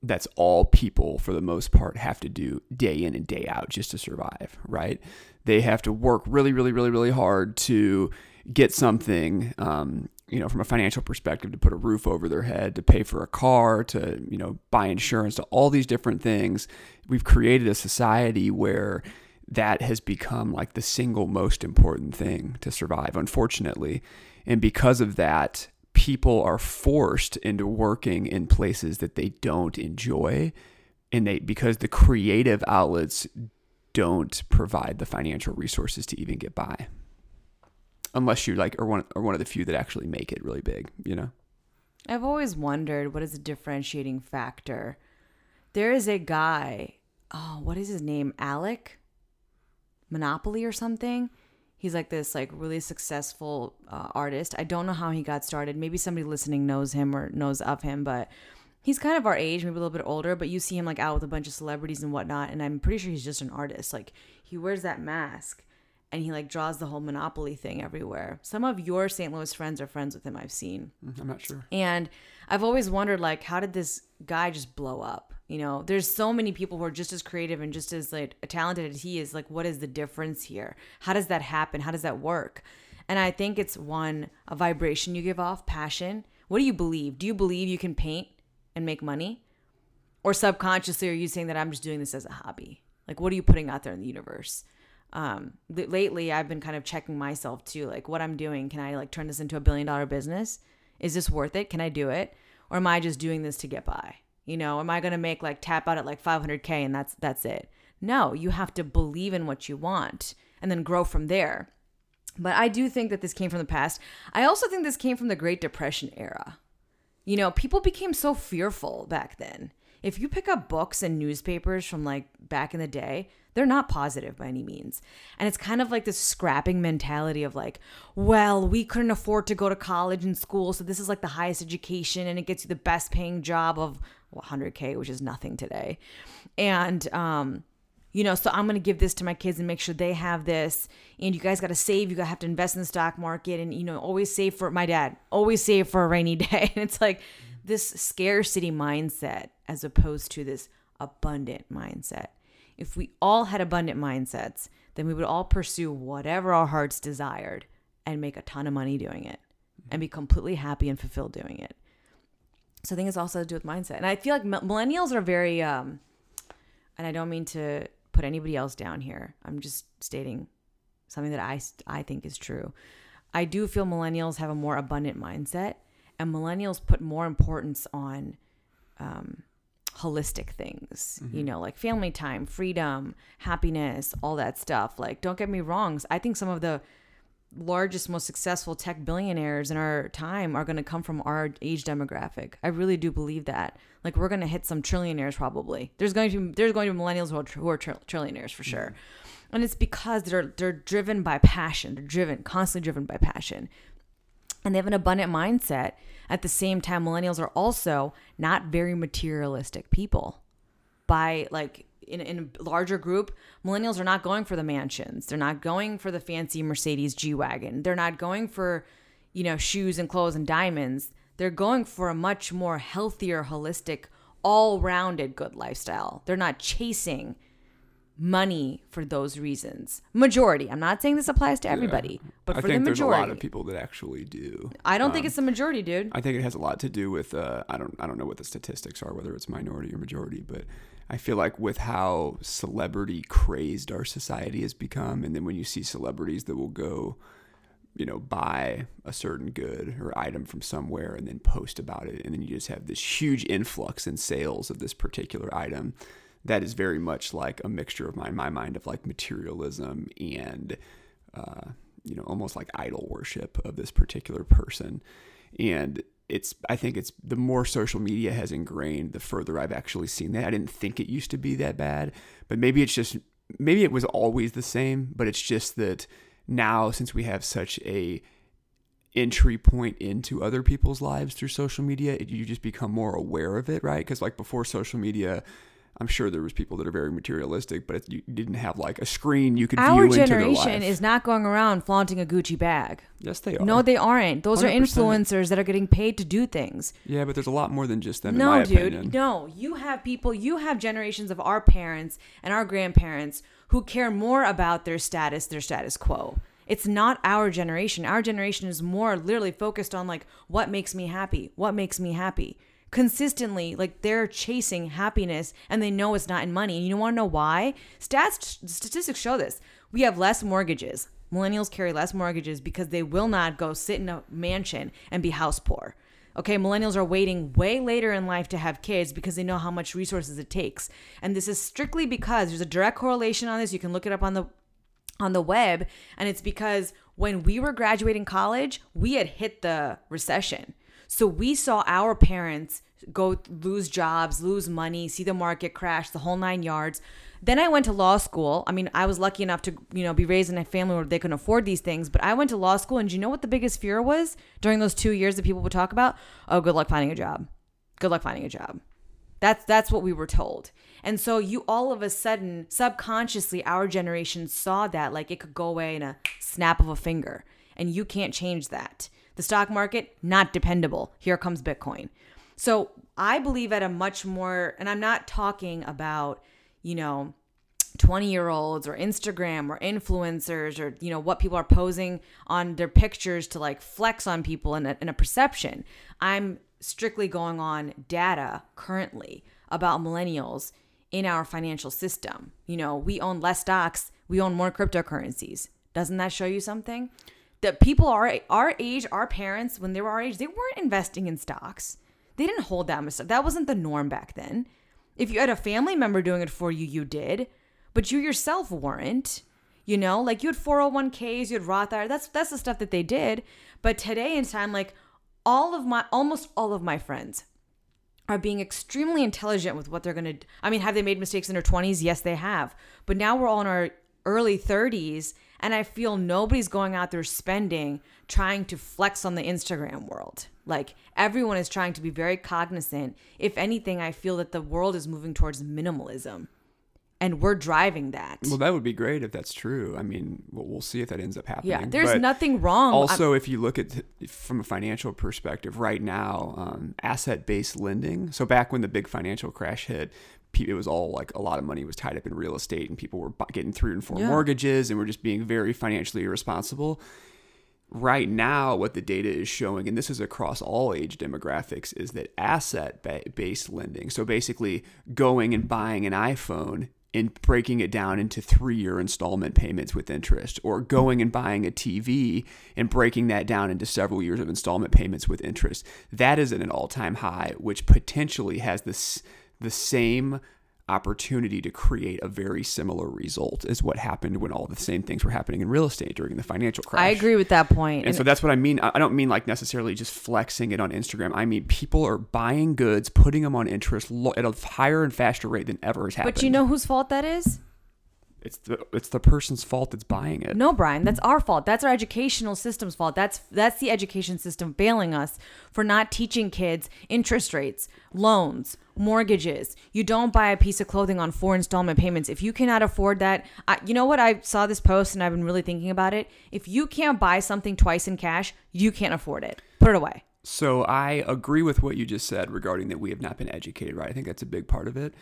that's all people for the most part have to do day in and day out just to survive, right? They have to work really, really, really, really hard to get something, um, you know, from a financial perspective, to put a roof over their head, to pay for a car, to, you know, buy insurance, to all these different things. We've created a society where that has become like the single most important thing to survive, unfortunately. And because of that, people are forced into working in places that they don't enjoy and they because the creative outlets don't provide the financial resources to even get by unless you're like or one or one of the few that actually make it really big you know i've always wondered what is a differentiating factor there is a guy oh what is his name alec monopoly or something he's like this like really successful uh, artist. I don't know how he got started. Maybe somebody listening knows him or knows of him, but he's kind of our age, maybe a little bit older. But you see him like out with a bunch of celebrities and whatnot, and I'm pretty sure he's just an artist. Like he wears that mask and he like draws the whole monopoly thing everywhere. Some of your St. Louis friends are friends with him. I've seen. Mm, I'm not sure. And I've always wondered like how did this guy just blow up? You know, there's so many people who are just as creative and just as like talented as he is. Like, what is the difference here? How does that happen? How does that work? And I think it's one a vibration you give off, passion. What do you believe? Do you believe you can paint and make money? Or subconsciously are you saying that I'm just doing this as a hobby? Like what are you putting out there in the universe? Um lately I've been kind of checking myself too, like what I'm doing, can I like turn this into a billion dollar business? Is this worth it? Can I do it? Or am I just doing this to get by? You know, am I going to make like tap out at like 500k and that's that's it? No, you have to believe in what you want and then grow from there. But I do think that this came from the past. I also think this came from the Great Depression era. You know, people became so fearful back then. If you pick up books and newspapers from like back in the day, they're not positive by any means. And it's kind of like this scrapping mentality of like, well, we couldn't afford to go to college and school, so this is like the highest education and it gets you the best paying job of 100k, which is nothing today. And um you know, so I'm going to give this to my kids and make sure they have this. And you guys got to save. You got to have to invest in the stock market and, you know, always save for my dad, always save for a rainy day. And it's like this scarcity mindset as opposed to this abundant mindset. If we all had abundant mindsets, then we would all pursue whatever our hearts desired and make a ton of money doing it and be completely happy and fulfilled doing it. So I think it's also to do with mindset. And I feel like millennials are very, um, and I don't mean to put anybody else down here. I'm just stating something that I, I think is true. I do feel millennials have a more abundant mindset, and millennials put more importance on um, holistic things, you know, like family time, freedom, happiness, all that stuff. Like, don't get me wrong. I think some of the largest, most successful tech billionaires in our time are going to come from our age demographic. I really do believe that. Like, we're going to hit some trillionaires probably. There's going to be there's going to be millennials who are, who are trill- trillionaires for sure, and it's because they're they're driven by passion. They're driven, constantly driven by passion and they have an abundant mindset. At the same time, millennials are also not very materialistic people. By like in, in a larger group, millennials are not going for the mansions. They're not going for the fancy Mercedes G Wagon. They're not going for, you know, shoes and clothes and diamonds. They're going for a much more healthier, holistic, all rounded good lifestyle. They're not chasing money for those reasons. Majority. I'm not saying this applies to everybody, but I for think the there's a majority. lot of people that actually do. I don't think it's the majority, dude. I think it has a lot to do with uh, I don't I don't know what the statistics are, whether it's minority or majority, but I feel like with how celebrity crazed our society has become, and then when you see celebrities that will go, you know, buy a certain good or item from somewhere and then post about it, and then you just have this huge influx in sales of this particular item. That is very much like a mixture of my my mind of like materialism and uh, you know almost like idol worship of this particular person. And it's i think it's the more social media has ingrained the further i've actually seen that. I didn't think it used to be that bad but maybe it's just maybe it was always the same but it's just that now since we have such a entry point into other people's lives through social media it, you just become more aware of it right? Because like before social media I'm sure there was people that are very materialistic, but it, you didn't have like a screen you could Our view into their generation is not going around flaunting a Gucci bag. yes, they are. No, they aren't. Those are 100%. influencers that are getting paid to do things. yeah, but there's a lot more than just them. in No, dude. opinion. No, you have people, you have generations of our parents and our grandparents who care more about their status, their status quo. It's not our generation. Our generation is more literally focused on like what makes me happy, what makes me happy. Consistently, like they're chasing happiness and they know it's not in money. And you don't want to know why? Stats statistics show this. We have less mortgages. Millennials carry less mortgages because they will not go sit in a mansion and be house poor. Okay, millennials are waiting way later in life to have kids because they know how much resources it takes. And this is strictly because there's a direct correlation on this. You can look it up on the on the web and it's because when we were graduating college, we had hit the recession. So we saw our parents go lose jobs, lose money, see the market crash, the whole 9 yards. Then I went to law school. I mean, I was lucky enough to, you know, be raised in a family where they couldn't afford these things, but I went to law school and do you know what the biggest fear was during those 2 years that people would talk about? Oh, good luck finding a job. Good luck finding a job. That's that's what we were told. And so you all of a sudden subconsciously our generation saw that like it could go away in a snap of a finger and you can't change that. The stock market not dependable. Here comes Bitcoin. So I believe at a much more and I'm not talking about, you know, 20 year olds or Instagram or influencers or you know what people are posing on their pictures to like flex on people in a, in a perception. I'm strictly going on data currently about millennials in our financial system. You know, we own less stocks, we own more cryptocurrencies. Doesn't that show you something? That people are our age, our parents, when they were our age, they weren't investing in stocks. They didn't hold that much. stuff. That wasn't the norm back then. If you had a family member doing it for you, you did, but you yourself weren't. You know, like you had 401ks, you had Roth IRA. That's that's the stuff that they did. But today in time, like all of my almost all of my friends are being extremely intelligent with what they're going to I mean, have they made mistakes in their 20s? Yes, they have. But now we're all in our early 30s and I feel nobody's going out there spending trying to flex on the Instagram world. Like everyone is trying to be very cognizant. If anything, I feel that the world is moving towards minimalism. And we're driving that. Well, that would be great if that's true. I mean, we'll, we'll see if that ends up happening. yeah, there's But nothing wrong. I'm- Also, if you look at from a financial perspective, right now, um, asset-based lending. So back when the big financial crash hit, it was all like a lot of money was tied up in real estate, and people were getting three and four Yeah. mortgages, and were just being very financially irresponsible. Right now, what the data is showing, and this is across all age demographics, is that asset based lending, so basically going and buying an iPhone and breaking it down into three year installment payments with interest, or going and buying a TV and breaking that down into several years of installment payments with interest, that is at an all time high, which potentially has this the same opportunity to create a very similar result is what happened when all the same things were happening in real estate during the financial crash. I agree with that point. And so that's what I mean. I I don't mean like necessarily just flexing it on Instagram. I mean people are buying goods, putting them on interest at a higher and faster rate than ever has happened. but you know whose fault that is? It's the it's the person's fault that's buying it. No, Brian, that's our fault. That's our educational system's fault. That's that's the education system failing us for not teaching kids interest rates, loans, mortgages. You don't buy a piece of clothing on four installment payments if you cannot afford that. I, you know what? I saw this post and I've been really thinking about it. If you can't buy something twice in cash, you can't afford it. Put it away. So I agree with what you just said regarding that we have not been educated right. I think that's a big part of it.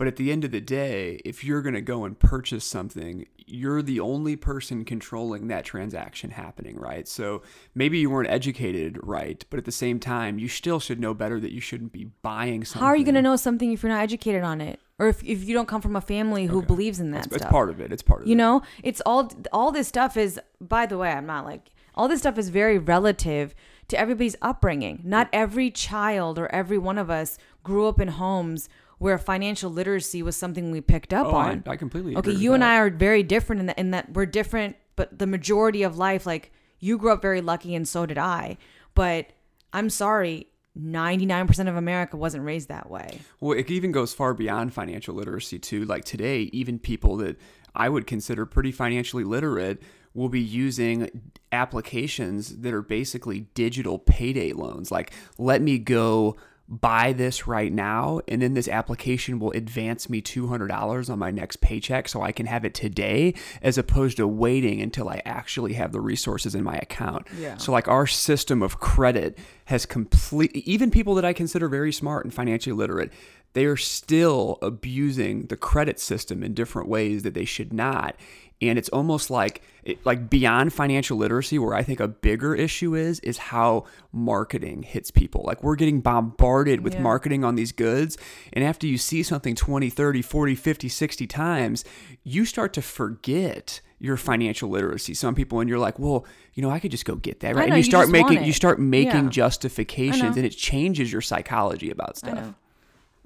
But at the end of the day, if you're going to go and purchase something, you're the only person controlling that transaction happening, right? So maybe you weren't educated right, but at the same time, you still should know better that you shouldn't be buying something. How are you going to know something if you're not educated on it? Or if, if you don't come from a family who believes in that It's, stuff? it's part of it. It's part of You it. know, it's all all this stuff is by the way, I'm not like all this stuff is very relative to everybody's upbringing. Not every child or every one of us grew up in homes where financial literacy was something we picked up Oh, I, on. I completely okay, you and that. I are very different in that, in that we're different, but the majority of life like you grew up very lucky and so did I. But I'm sorry, 99% of America wasn't raised that way. Well, it even goes far beyond financial literacy too. Like today, even people that I would consider pretty financially literate will be using applications that are basically digital payday loans. Like, let me go buy this right now, and then this application will advance me $200 on my next paycheck so I can have it today, as opposed to waiting until I actually have the resources in my account. Yeah. So, like, our system of credit has completely, even people that I consider very smart and financially literate, they are still abusing the credit system in different ways that they should not. And it's almost like it, like beyond financial literacy where I think a bigger issue is is how marketing hits people. Like we're getting bombarded with Yeah. marketing on these goods and after you see something 20, 30, 40, 50, 60 times, you start to forget your financial literacy. Some people and you're like, "Well, you know, I could just go get that." Right? know, and you you start making you start making Yeah. justifications and it changes your psychology about stuff.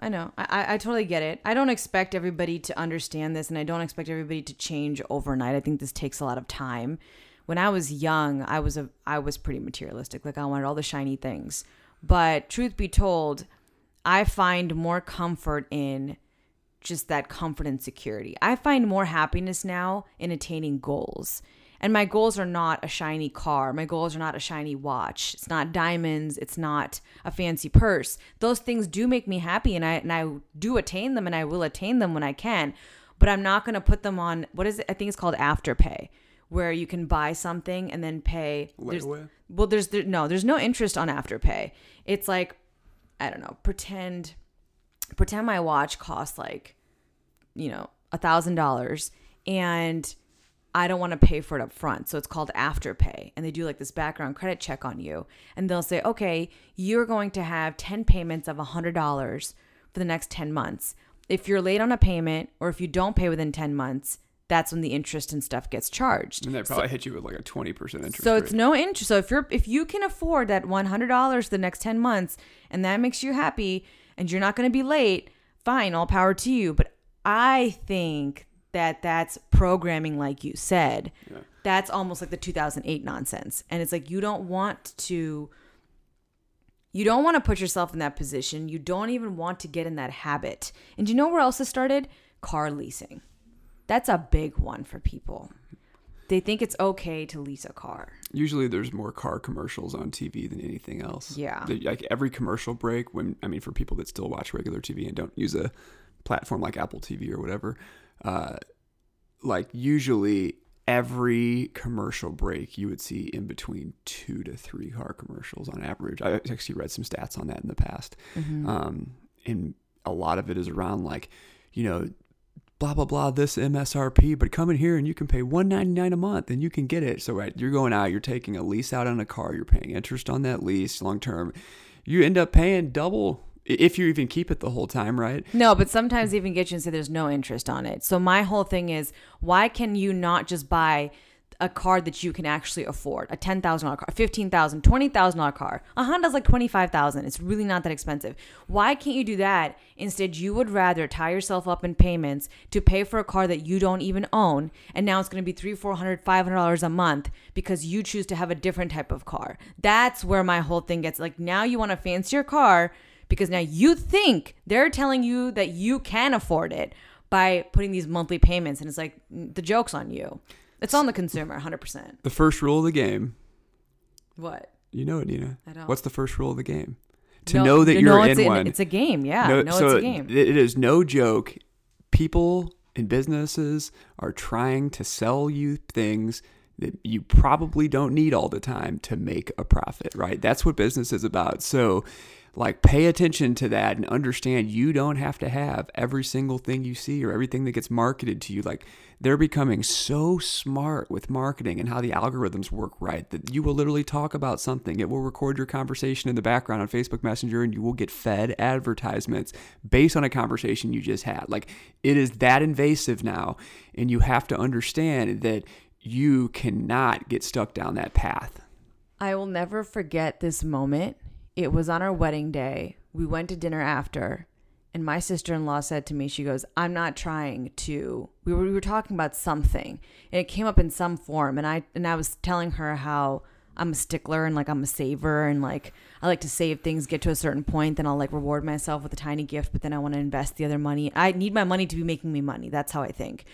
I know. I- I totally get it. I don't expect everybody to understand this, and I don't expect everybody to change overnight. I think this takes a lot of time. When I was young, I was a I was pretty materialistic. Like I wanted all the shiny things. But truth be told, I find more comfort in just that comfort and security. I find more happiness now in attaining goals. And my goals are not a shiny car. My goals are not a shiny watch. It's not diamonds. It's not a fancy purse. Those things do make me happy and I and I do attain them and I will attain them when I can. But I'm not going to put them on what is it? I think it's called afterpay where you can buy something and then pay there's, well there's there, no there's no interest on afterpay. It's like I don't know, pretend pretend my watch costs like you know a thousand dollars and i don't want to pay for it up front so it's called afterpay and they do like this background credit check on you and they'll say okay you're going to have 10 payments of a hundred dollars for the next 10 months if you're late on a payment or if you don't pay within 10 months that's when the interest and stuff gets charged And they probably hit you with like a 20% interest so rate. it's no interest. So if you're if you can afford that one hundred dollars the next ten months, and that makes you happy, and you're not going to be late, fine, all power to you. But I think that that's programming, like you said. That's almost like the 2008 nonsense, and it's like you don't want to. You don't want to put yourself in that position. You don't even want to get in that habit. And do you know where else it started? Car leasing. That's a big one for people. They think it's okay to lease a car. Usually there's more car commercials on TV than anything else. Yeah. Like every commercial break, when, I mean, for people that still watch regular TV and don't use a platform like Apple TV or whatever, uh, like usually every commercial break you would see in between two to three car commercials on average. I actually read some stats on that in the past. Um, and a lot of it is around like, you know, blah blah blah this MSRP, but come in here and you can pay one ninety nine a month and you can get it. So right, you're going out, you're taking a lease out on a car, you're paying interest on that lease long term. You end up paying double if you even keep it the whole time, right? No, but sometimes they even get you and say there's no interest on it. So my whole thing is, why can you not just buy a car that you can actually afford a $10,000 car, a $15,000, $20,000 car. A Honda's like 25,000. It's really not that expensive. Why can't you do that? Instead, you would rather tie yourself up in payments to pay for a car that you don't even own. And now it's going to be three, four hundred, five hundred dollars a month because you choose to have a different type of car. That's where my whole thing gets like now you want a fancier car because now you think they're telling you that you can afford it by putting these monthly payments. And it's like mm, the joke's on you. It's on the consumer, 100%. The first rule of the game, What? you know it, Nina. I don't. What's the first rule of the game? To No- know that you're it's in a, one. It's a game. Yeah. No, so it's a game. It it is no joke. People and businesses are trying to sell you things that you probably don't need all the time to make a profit, right? That's what business is about. So, like, pay attention to that and understand you don't have to have every single thing you see or everything that gets marketed to you. Like, they're becoming so smart with marketing and how the algorithms work right that you will literally talk about something. It will record your conversation in the background on Facebook Messenger and you will get fed advertisements based on a conversation you just had. Like it is that invasive now. And you have to understand that you cannot get stuck down that path. I will never forget this moment. It was on our wedding day. We went to dinner after, and my sister in law said to me, She goes, I'm not trying to. We were, we were talking about something, and it came up in some form. And I, and I was telling her how I'm a stickler and like I'm a saver, and like I like to save things, get to a certain point, then I'll like reward myself with a tiny gift, but then I want to invest the other money. I need my money to be making me money. That's how I think.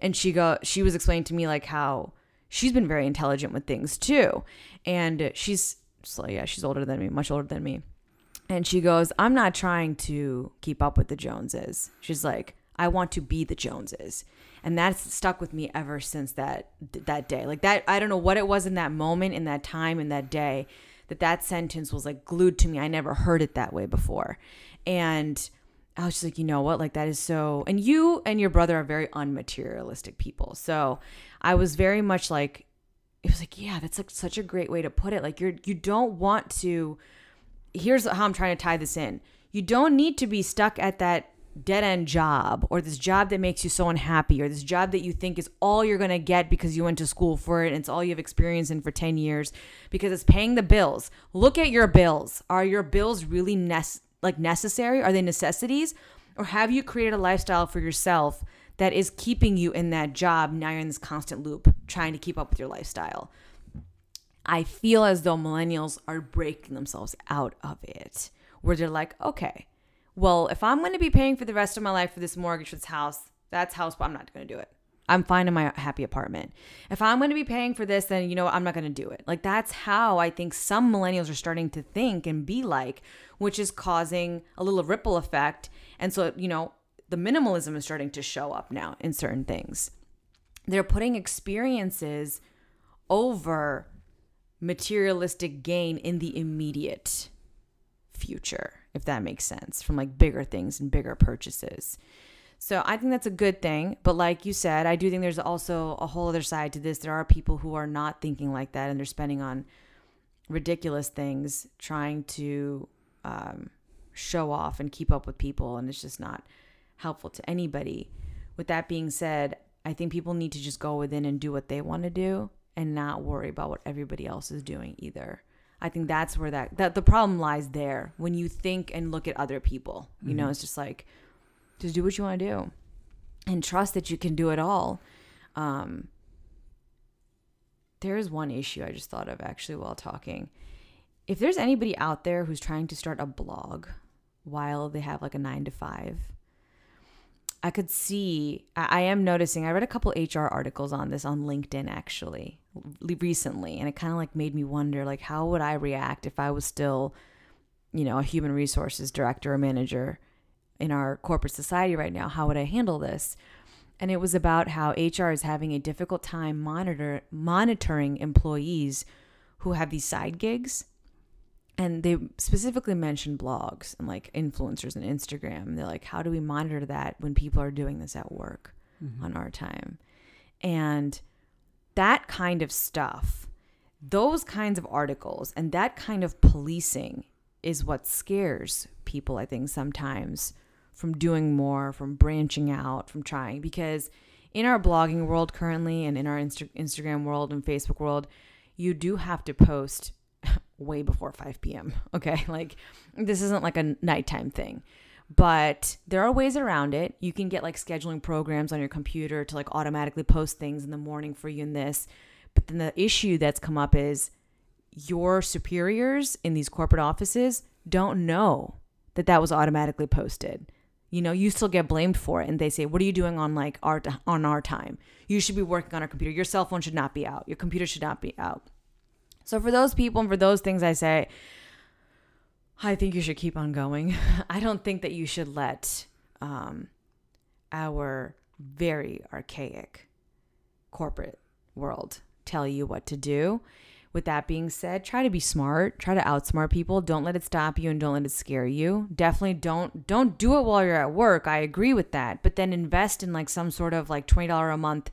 And she go, she was explaining to me like how she's been very intelligent with things too. And she's so yeah, she's older than me, much older than me. And she goes, I'm not trying to keep up with the Joneses. She's like, I want to be the Joneses. And that's stuck with me ever since that that day. Like that I don't know what it was in that moment, in that time, in that day, that that sentence was like glued to me. I never heard it that way before. And I was just like, you know what? Like that is so. And you and your brother are very unmaterialistic people. So I was very much like, it was like, yeah, that's like such a great way to put it. Like you're you don't want to. Here's how I'm trying to tie this in. You don't need to be stuck at that dead end job or this job that makes you so unhappy or this job that you think is all you're going to get because you went to school for it and it's all you have experience in for 10 years because it's paying the bills. Look at your bills. Are your bills really nec- like necessary? Are they necessities? Or have you created a lifestyle for yourself that is keeping you in that job? Now you're in this constant loop trying to keep up with your lifestyle. I feel as though millennials are breaking themselves out of it, where they're like, okay, well, if I'm going to be paying for the rest of my life for this mortgage for this house, that's house, but I'm not going to do it. I'm fine in my happy apartment. If I'm going to be paying for this, then you know? I'm not going to do it. Like that's how I think some millennials are starting to think and be like, which is causing a little ripple effect. And so, you know, the minimalism is starting to show up now in certain things. They're putting experiences over materialistic gain in the immediate future, if that makes sense, from like bigger things and bigger purchases. So I think that's a good thing. But like you said, I do think there's also a whole other side to this. There are people who are not thinking like that and they're spending on ridiculous things, trying to um, show off and keep up with people. And it's just not helpful to anybody. With that being said, I think people need to just go within and do what they want to do and not worry about what everybody else is doing either. I think that's where that, that the problem lies there when you think and look at other people. You know, it's just like, just do what you want to do and trust that you can do it all. Um, there is one issue I just thought of actually while talking. If there's anybody out there who's trying to start a blog while they have like a nine to five, I could see, I, am noticing, I read a couple HR articles on this on LinkedIn actually recently, and it kind of like made me wonder, like, how would I react if I was still, you know, a human resources director or manager in our corporate society right now? How would I handle this? And it was about how HR is having a difficult time monitor monitoring employees who have these side gigs. And they specifically mentioned blogs and like influencers and Instagram. They're like, how do we monitor that when people are doing this at work mm-hmm. on our time? And that kind of stuff, those kinds of articles, and that kind of policing is what scares people, I think, sometimes from doing more, from branching out, from trying. Because in our blogging world currently and in our Insta- Instagram world and Facebook world, you do have to post way before 5 p.m. Okay. Like this isn't like a nighttime thing, but there are ways around it. You can get like scheduling programs on your computer to like automatically post things in the morning for you in this. But then the issue that's come up is your superiors in these corporate offices don't know that that was automatically posted. You know, you still get blamed for it, and they say, "What are you doing on like our on our time? You should be working on our computer. Your cell phone should not be out. Your computer should not be out." So for those people and for those things, I say, I think you should keep on going. I don't think that you should let um, our very archaic corporate world tell you what to do. With that being said, try to be smart, try to outsmart people. Don't let it stop you and don't let it scare you. Definitely don't don't do it while you're at work. I agree with that. But then invest in like some sort of like $20 a month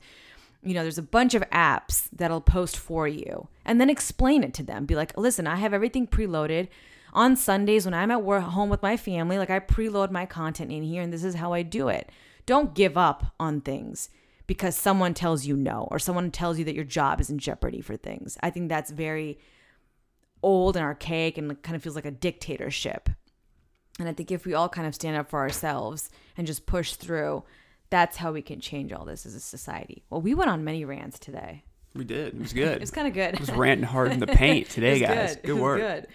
you know, there's a bunch of apps that'll post for you and then explain it to them. Be like, listen, I have everything preloaded. On Sundays when I'm at work home with my family, like I preload my content in here and this is how I do it. Don't give up on things because someone tells you no or someone tells you that your job is in jeopardy for things. I think that's very old and archaic and kind of feels like a dictatorship. And I think if we all kind of stand up for ourselves and just push through, that's how we can change all this as a society. Well, we went on many rants today. We did. It was good. It was kind of good. It was ranting hard in the paint today, guys. Good, Good, It was work. Good.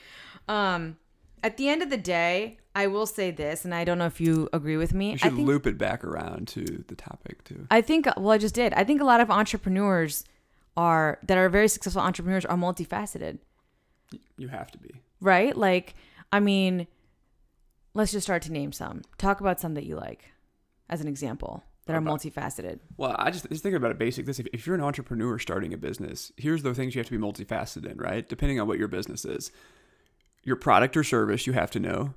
Um, at the end of the day, I will say this, and I don't know if you agree with me. You I should think loop it back around to the topic too. I think well, I just did. I think a lot of entrepreneurs are that are very successful entrepreneurs are multifaceted, You have to be. right? Like, I mean, let's just start to name some. Talk about some that you like, as an example, that are About- multifaceted. Well, I just, just thinking about it basic. This if, if you're an entrepreneur starting a business, here's the things you have to be multifaceted in, right? Depending on what your business is. Your product or service, you have to know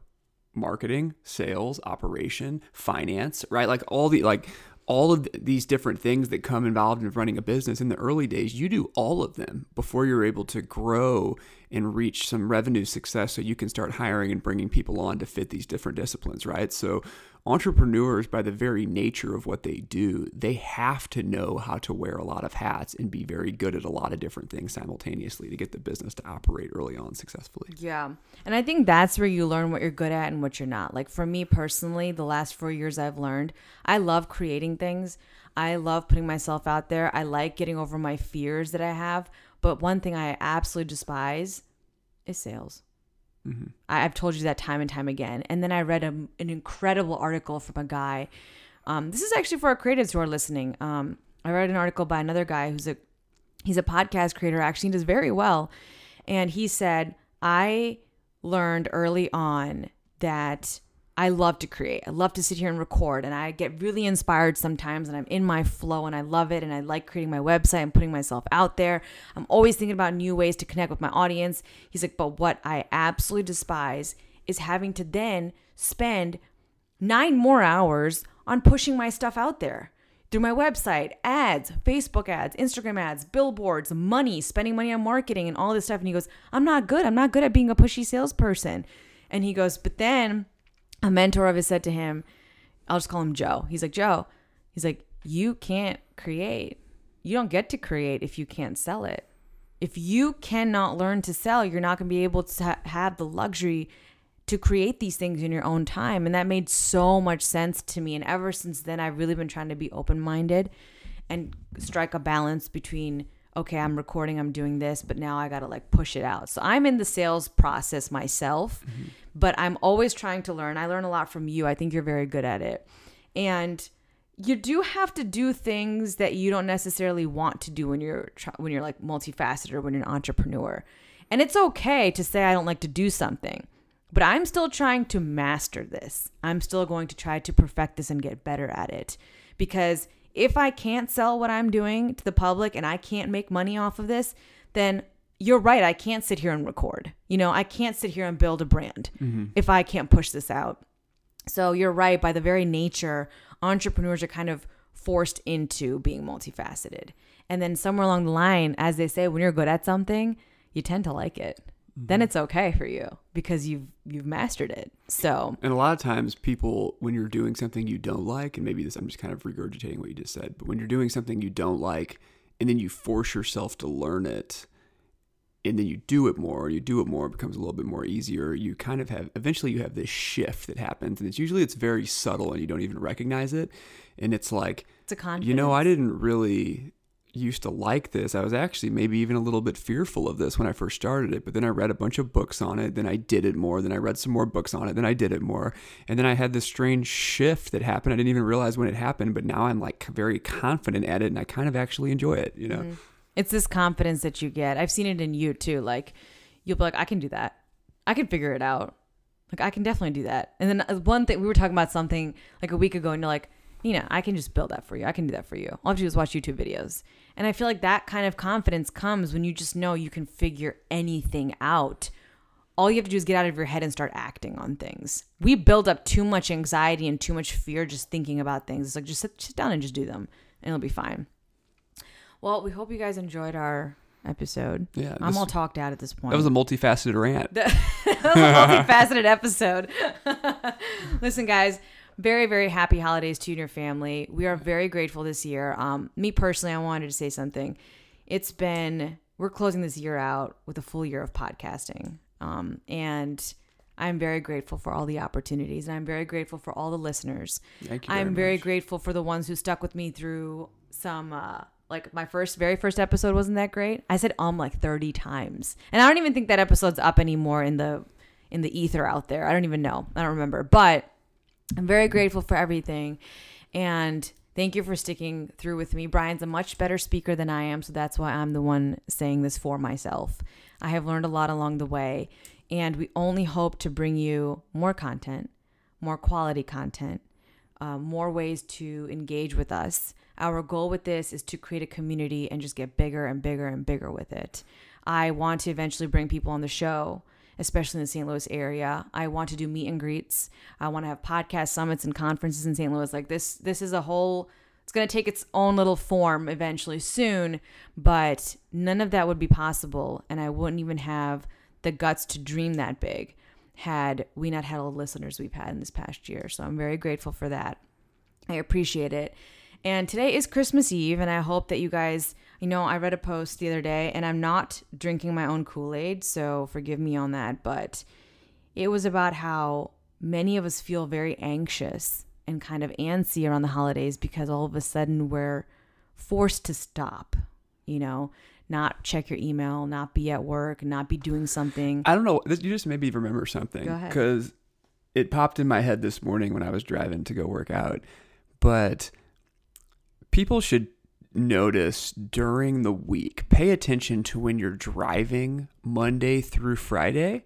marketing, sales, operation, finance, right? Like all the like all of these different things that come involved in running a business in the early days, you do all of them before you're able to grow and reach some revenue success so you can start hiring and bringing people on to fit these different disciplines, right? So entrepreneurs by the very nature of what they do, they have to know how to wear a lot of hats and be very good at a lot of different things simultaneously to get the business to operate early on successfully. Yeah. And I think that's where you learn what you're good at and what you're not. Like for me personally, the last four years I've learned, I love creating things. I love putting myself out there. I like getting over my fears that I have. But one thing I absolutely despise is sales. I- I've told you that time and time again. And then I read a, an incredible article from a guy. Um, this is actually for our creatives who are listening. Um, I read an article by another guy who's a he's a podcast creator. Actually, does very well, and he said I learned early on that I love to create. I love to sit here and record, and I get really inspired sometimes, and I'm in my flow, and I love it, and I like creating my website and putting myself out there. I'm always thinking about new ways to connect with my audience. He's like, but what I absolutely despise is having to then spend nine more hours on pushing my stuff out there through my website, ads, Facebook ads, Instagram ads, billboards, money, spending money on marketing and all this stuff. And he goes, I'm not good. I'm not good at being a pushy salesperson. And he goes, but then a mentor of his said to him, I'll just call him Joe. He's like, Joe, he's like, you can't create. You don't get to create if you can't sell it. If you cannot learn to sell, you're not going to be able to ha- have the luxury to create these things in your own time. And that made so much sense to me. And ever since then, I've really been trying to be open minded and strike a balance between, okay, I'm recording, I'm doing this, but now I got to like push it out. So I'm in the sales process myself, mm-hmm. but I'm always trying to learn. I learn a lot from you. I think you're very good at it. And you do have to do things that you don't necessarily want to do when you're when you're like multifaceted or when you're an entrepreneur. And it's okay to say I don't like to do something. But I'm still trying to master this. I'm still going to try to perfect this and get better at it. Because if I can't sell what I'm doing to the public and I can't make money off of this, then you're right. I can't sit here and record. You know, I can't sit here and build a brand mm-hmm. if I can't push this out. So you're right. By the very nature, entrepreneurs are kind of forced into being multifaceted. And then somewhere along the line, as they say, when you're good at something, you tend to like it. Then mm-hmm. it's okay for you because you've you've mastered it. So And a lot of times, people, when you're doing something you don't like, and maybe this, I'm just kind of regurgitating what you just said, but when you're doing something you don't like, and then you force yourself to learn it, and then you do it more, you do it more, it becomes a little bit more easier. You kind of have, eventually, you have this shift that happens, and it's usually it's very subtle, and you don't even recognize it, and it's like, it's a confidence. you know, I didn't really used to like this. I was actually maybe even a little bit fearful of this when I first started it, but then I read a bunch of books on it. Then I did it more. Then I read some more books on it. Then I did it more. And then I had this strange shift that happened. I didn't even realize when it happened, but now I'm like very confident at it and I kind of actually enjoy it, you know? It's this confidence that you get. I've seen it in you too. Like you'll be like, I can do that. I can figure it out. Like I can definitely do that. And then uh, one thing we were talking about something like a week ago, and you're like, Nina, I can just build that for you. I can do that for you. All I have to do is watch YouTube videos. And I feel like that kind of confidence comes when you just know you can figure anything out. All you have to do is get out of your head and start acting on things. We build up too much anxiety and too much fear just thinking about things. It's like just sit, sit down and just do them, and it'll be fine. Well, we hope you guys enjoyed our episode. Yeah, I'm all talked out at this point. That was a multifaceted rant. That was a multifaceted episode. Listen, guys, very, very happy holidays to you and your family. We are very grateful this year. Um, me personally, I wanted to say something. It's been, we're closing this year out with a full year of podcasting. Um, and I'm very grateful for all the opportunities and I'm very grateful for all the listeners. Thank you I'm very very much. grateful for the ones who stuck with me through some uh like my first very first episode wasn't that great. I said um like 30 times. And I don't even think that episode's up anymore in the in the ether out there. I don't even know. I don't remember. But I'm very grateful for everything. And thank you for sticking through with me. Brian's a much better speaker than I am, so that's why I'm the one saying this for myself. I have learned a lot along the way, and we only hope to bring you more content, more quality content, uh, more ways to engage with us. Our goal with this is to create a community and just get bigger and bigger and bigger with it. I want to eventually bring people on the show, especially in the St. Louis area. I want to do meet and greets. I want to have podcast summits and conferences in St. Louis. Like this, this is a whole. It's going to take its own little form eventually soon, but none of that would be possible, and I wouldn't even have the guts to dream that big had we not had all the listeners we've had in this past year. So I'm very grateful for that. I appreciate it. And today is Christmas Eve, and I hope that you guys, you know, I read a post the other day, and I'm not drinking my own Kool Aid, so forgive me on that, but it was about how many of us feel very anxious and kind of antsy around the holidays because all of a sudden we're forced to stop, you know, not check your email, not be at work, not be doing something. I don't know. You just made me remember something. Because it popped in my head this morning when I was driving to go work out. But people should notice during the week, pay attention to when you're driving Monday through Friday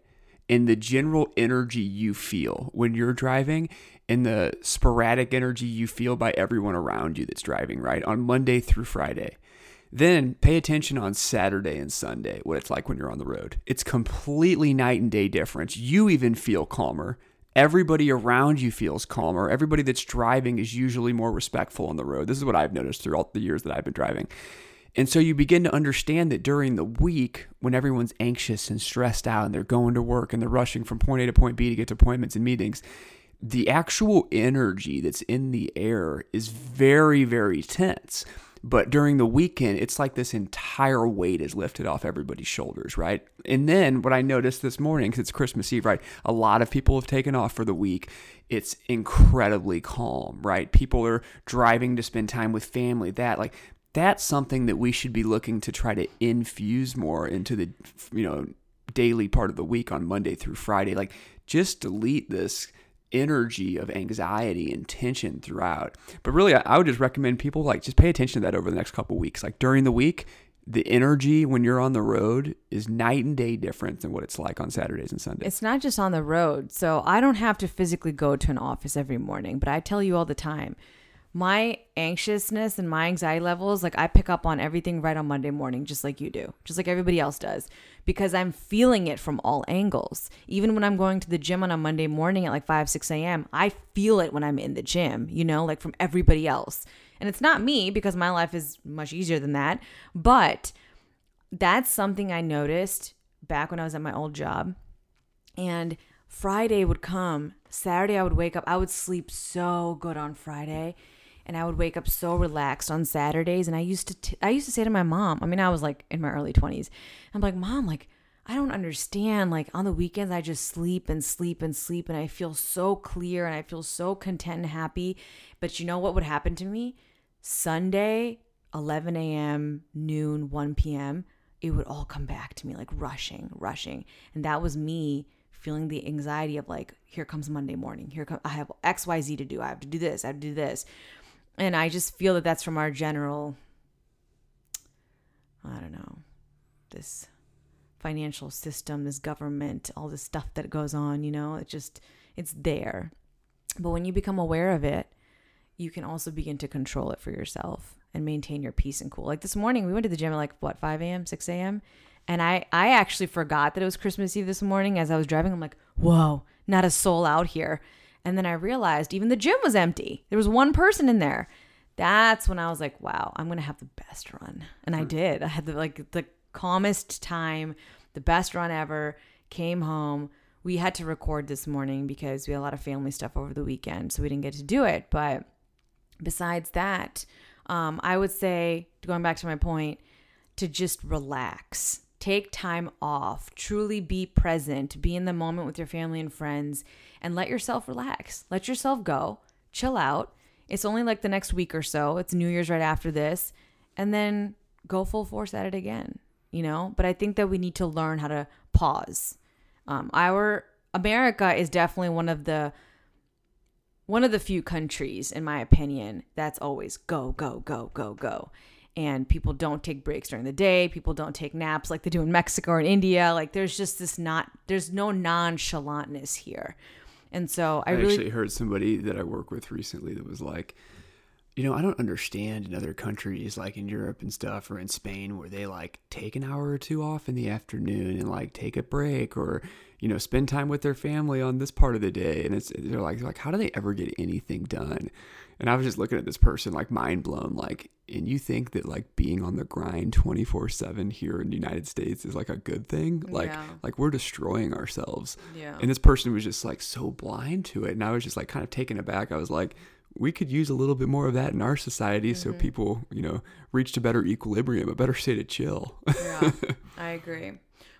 and the general energy you feel when you're driving and the sporadic energy you feel by everyone around you that's driving, right? On Monday through Friday. Then pay attention on Saturday and Sunday, what it's like when you're on the road. It's completely night and day difference. You even feel calmer. Everybody around you feels calmer. Everybody that's driving is usually more respectful on the road. This is what I've noticed throughout the years that I've been driving. And so you begin to understand that during the week, when everyone's anxious and stressed out and they're going to work and they're rushing from point A to point B to get to appointments and meetings, the actual energy that's in the air is very, very tense. But during the weekend, it's like this entire weight is lifted off everybody's shoulders, right? And then what I noticed this morning, because it's Christmas Eve, right? A lot of people have taken off for the week. It's incredibly calm, right? People are driving to spend time with family. That, like, that's something that we should be looking to try to infuse more into the, you know, daily part of the week on Monday through Friday. Like, just delete this energy of anxiety and tension throughout. But really, I, would just recommend people like just pay attention to that over the next couple weeks. Like during the week, the energy when you're on the road is night and day different than what it's like on Saturdays and Sundays. It's not just on the road. So I don't have to physically go to an office every morning, but I tell you all the time, my anxiousness and my anxiety levels, like I pick up on everything right on Monday morning, just like you do, just like everybody else does, because I'm feeling it from all angles. Even when I'm going to the gym on a Monday morning at like 5, 6 a.m., I feel it when I'm in the gym, you know, like from everybody else. And it's not me because my life is much easier than that, but that's something I noticed back when I was at my old job. And Friday would come, Saturday I would wake up. I would sleep so good on Friday and I would wake up so relaxed on Saturdays and I used to t- I used to say to my mom, I mean I was like in my early 20s. I'm like, "Mom, like I don't understand. Like on the weekends I just sleep and sleep and sleep and I feel so clear and I feel so content and happy. But you know what would happen to me? Sunday, 11 a.m., noon, 1 p.m., it would all come back to me like rushing, rushing. And that was me feeling the anxiety of like, here comes Monday morning. Here come I have XYZ to do. I have to do this. I have to do this. And I just feel that that's from our general I don't know. This financial system, this government, all this stuff that goes on, you know, it just it's there. But when you become aware of it, you can also begin to control it for yourself and maintain your peace and cool. Like this morning, we went to the gym at like what 5 a.m., 6 a.m. And I, I actually forgot that it was Christmas Eve this morning as I was driving. I'm like, whoa, not a soul out here. And then I realized even the gym was empty. There was one person in there. That's when I was like, wow, I'm going to have the best run. And I did. I had the like the calmest time, the best run ever. Came home. We had to record this morning because we had a lot of family stuff over the weekend, so we didn't get to do it. But besides that, um, I would say, going back to my point, to just relax, take time off, truly be present, be in the moment with your family and friends, and let yourself relax. Let yourself go, chill out. It's only like the next week or so. It's New Year's right after this, and then go full force at it again. You know, but I think that we need to learn how to pause. Um, our America is definitely one of the one of the few countries, in my opinion, that's always go, go, go, go, go. And people don't take breaks during the day. People don't take naps like they do in Mexico or in India. Like there's just this not, there's no nonchalantness here. And so I, I really, actually heard somebody that I work with recently that was like, you know, I don't understand in other countries like in Europe and stuff or in Spain where they like take an hour or two off in the afternoon and like take a break or you know spend time with their family on this part of the day and it's they're like like how do they ever get anything done? And I was just looking at this person like mind blown like and you think that like being on the grind 24/7 here in the United States is like a good thing? Like Yeah. like we're destroying ourselves. Yeah. And this person was just like so blind to it and I was just like kind of taken aback. I was like we could use a little bit more of that in our society so mm-hmm. people, you know, reached a better equilibrium, a better state of chill. yeah, I agree.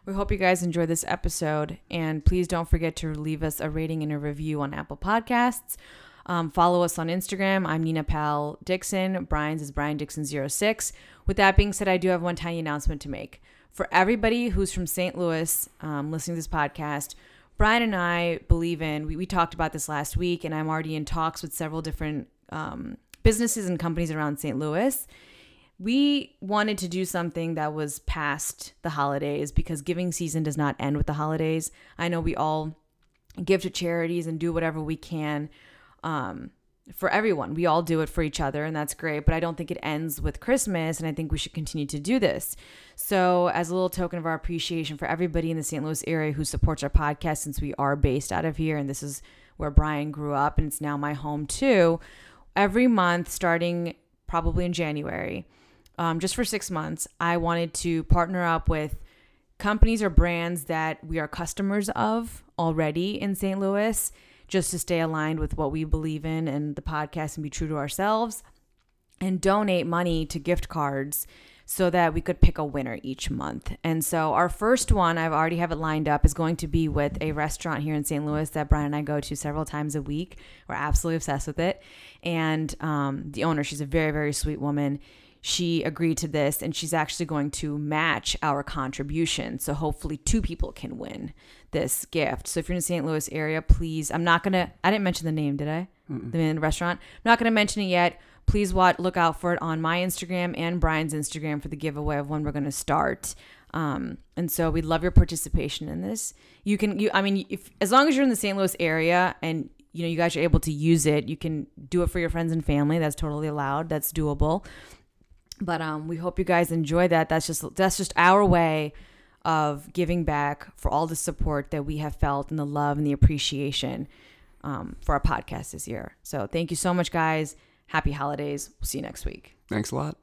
We hope you guys enjoyed this episode. And please don't forget to leave us a rating and a review on Apple Podcasts. Um, follow us on Instagram. I'm Nina Pal Dixon. Brian's is Brian Dixon06. With that being said, I do have one tiny announcement to make. For everybody who's from St. Louis um, listening to this podcast, Brian and I believe in, we, we talked about this last week, and I'm already in talks with several different um, businesses and companies around St. Louis we wanted to do something that was past the holidays because giving season does not end with the holidays. I know we all give to charities and do whatever we can um, for everyone. We all do it for each other, and that's great. But I don't think it ends with Christmas, and I think we should continue to do this. So, as a little token of our appreciation for everybody in the St. Louis area who supports our podcast, since we are based out of here, and this is where Brian grew up, and it's now my home too. Every month, starting probably in January, um, just for six months, I wanted to partner up with companies or brands that we are customers of already in St. Louis, just to stay aligned with what we believe in and the podcast and be true to ourselves, and donate money to gift cards so that we could pick a winner each month. And so our first one, I've already have it lined up, is going to be with a restaurant here in St. Louis that Brian and I go to several times a week. We're absolutely obsessed with it. And um, the owner, she's a very, very sweet woman she agreed to this and she's actually going to match our contribution. So hopefully two people can win this gift. So if you're in the St. Louis area, please, I'm not going to, I didn't mention the name, did I? Of the restaurant. I'm not going to mention it yet. Please watch, look out for it on my Instagram and Brian's Instagram for the giveaway of when we're going to start. Um, and so we'd love your participation in this. You can, you, I mean, if, as long as you're in the St. Louis area and you know, you guys are able to use it, you can do it for your friends and family. That's totally allowed. That's doable but um, we hope you guys enjoy that. That's just that's just our way of giving back for all the support that we have felt and the love and the appreciation um, for our podcast this year. So thank you so much guys. Happy holidays. We'll see you next week. Thanks a lot.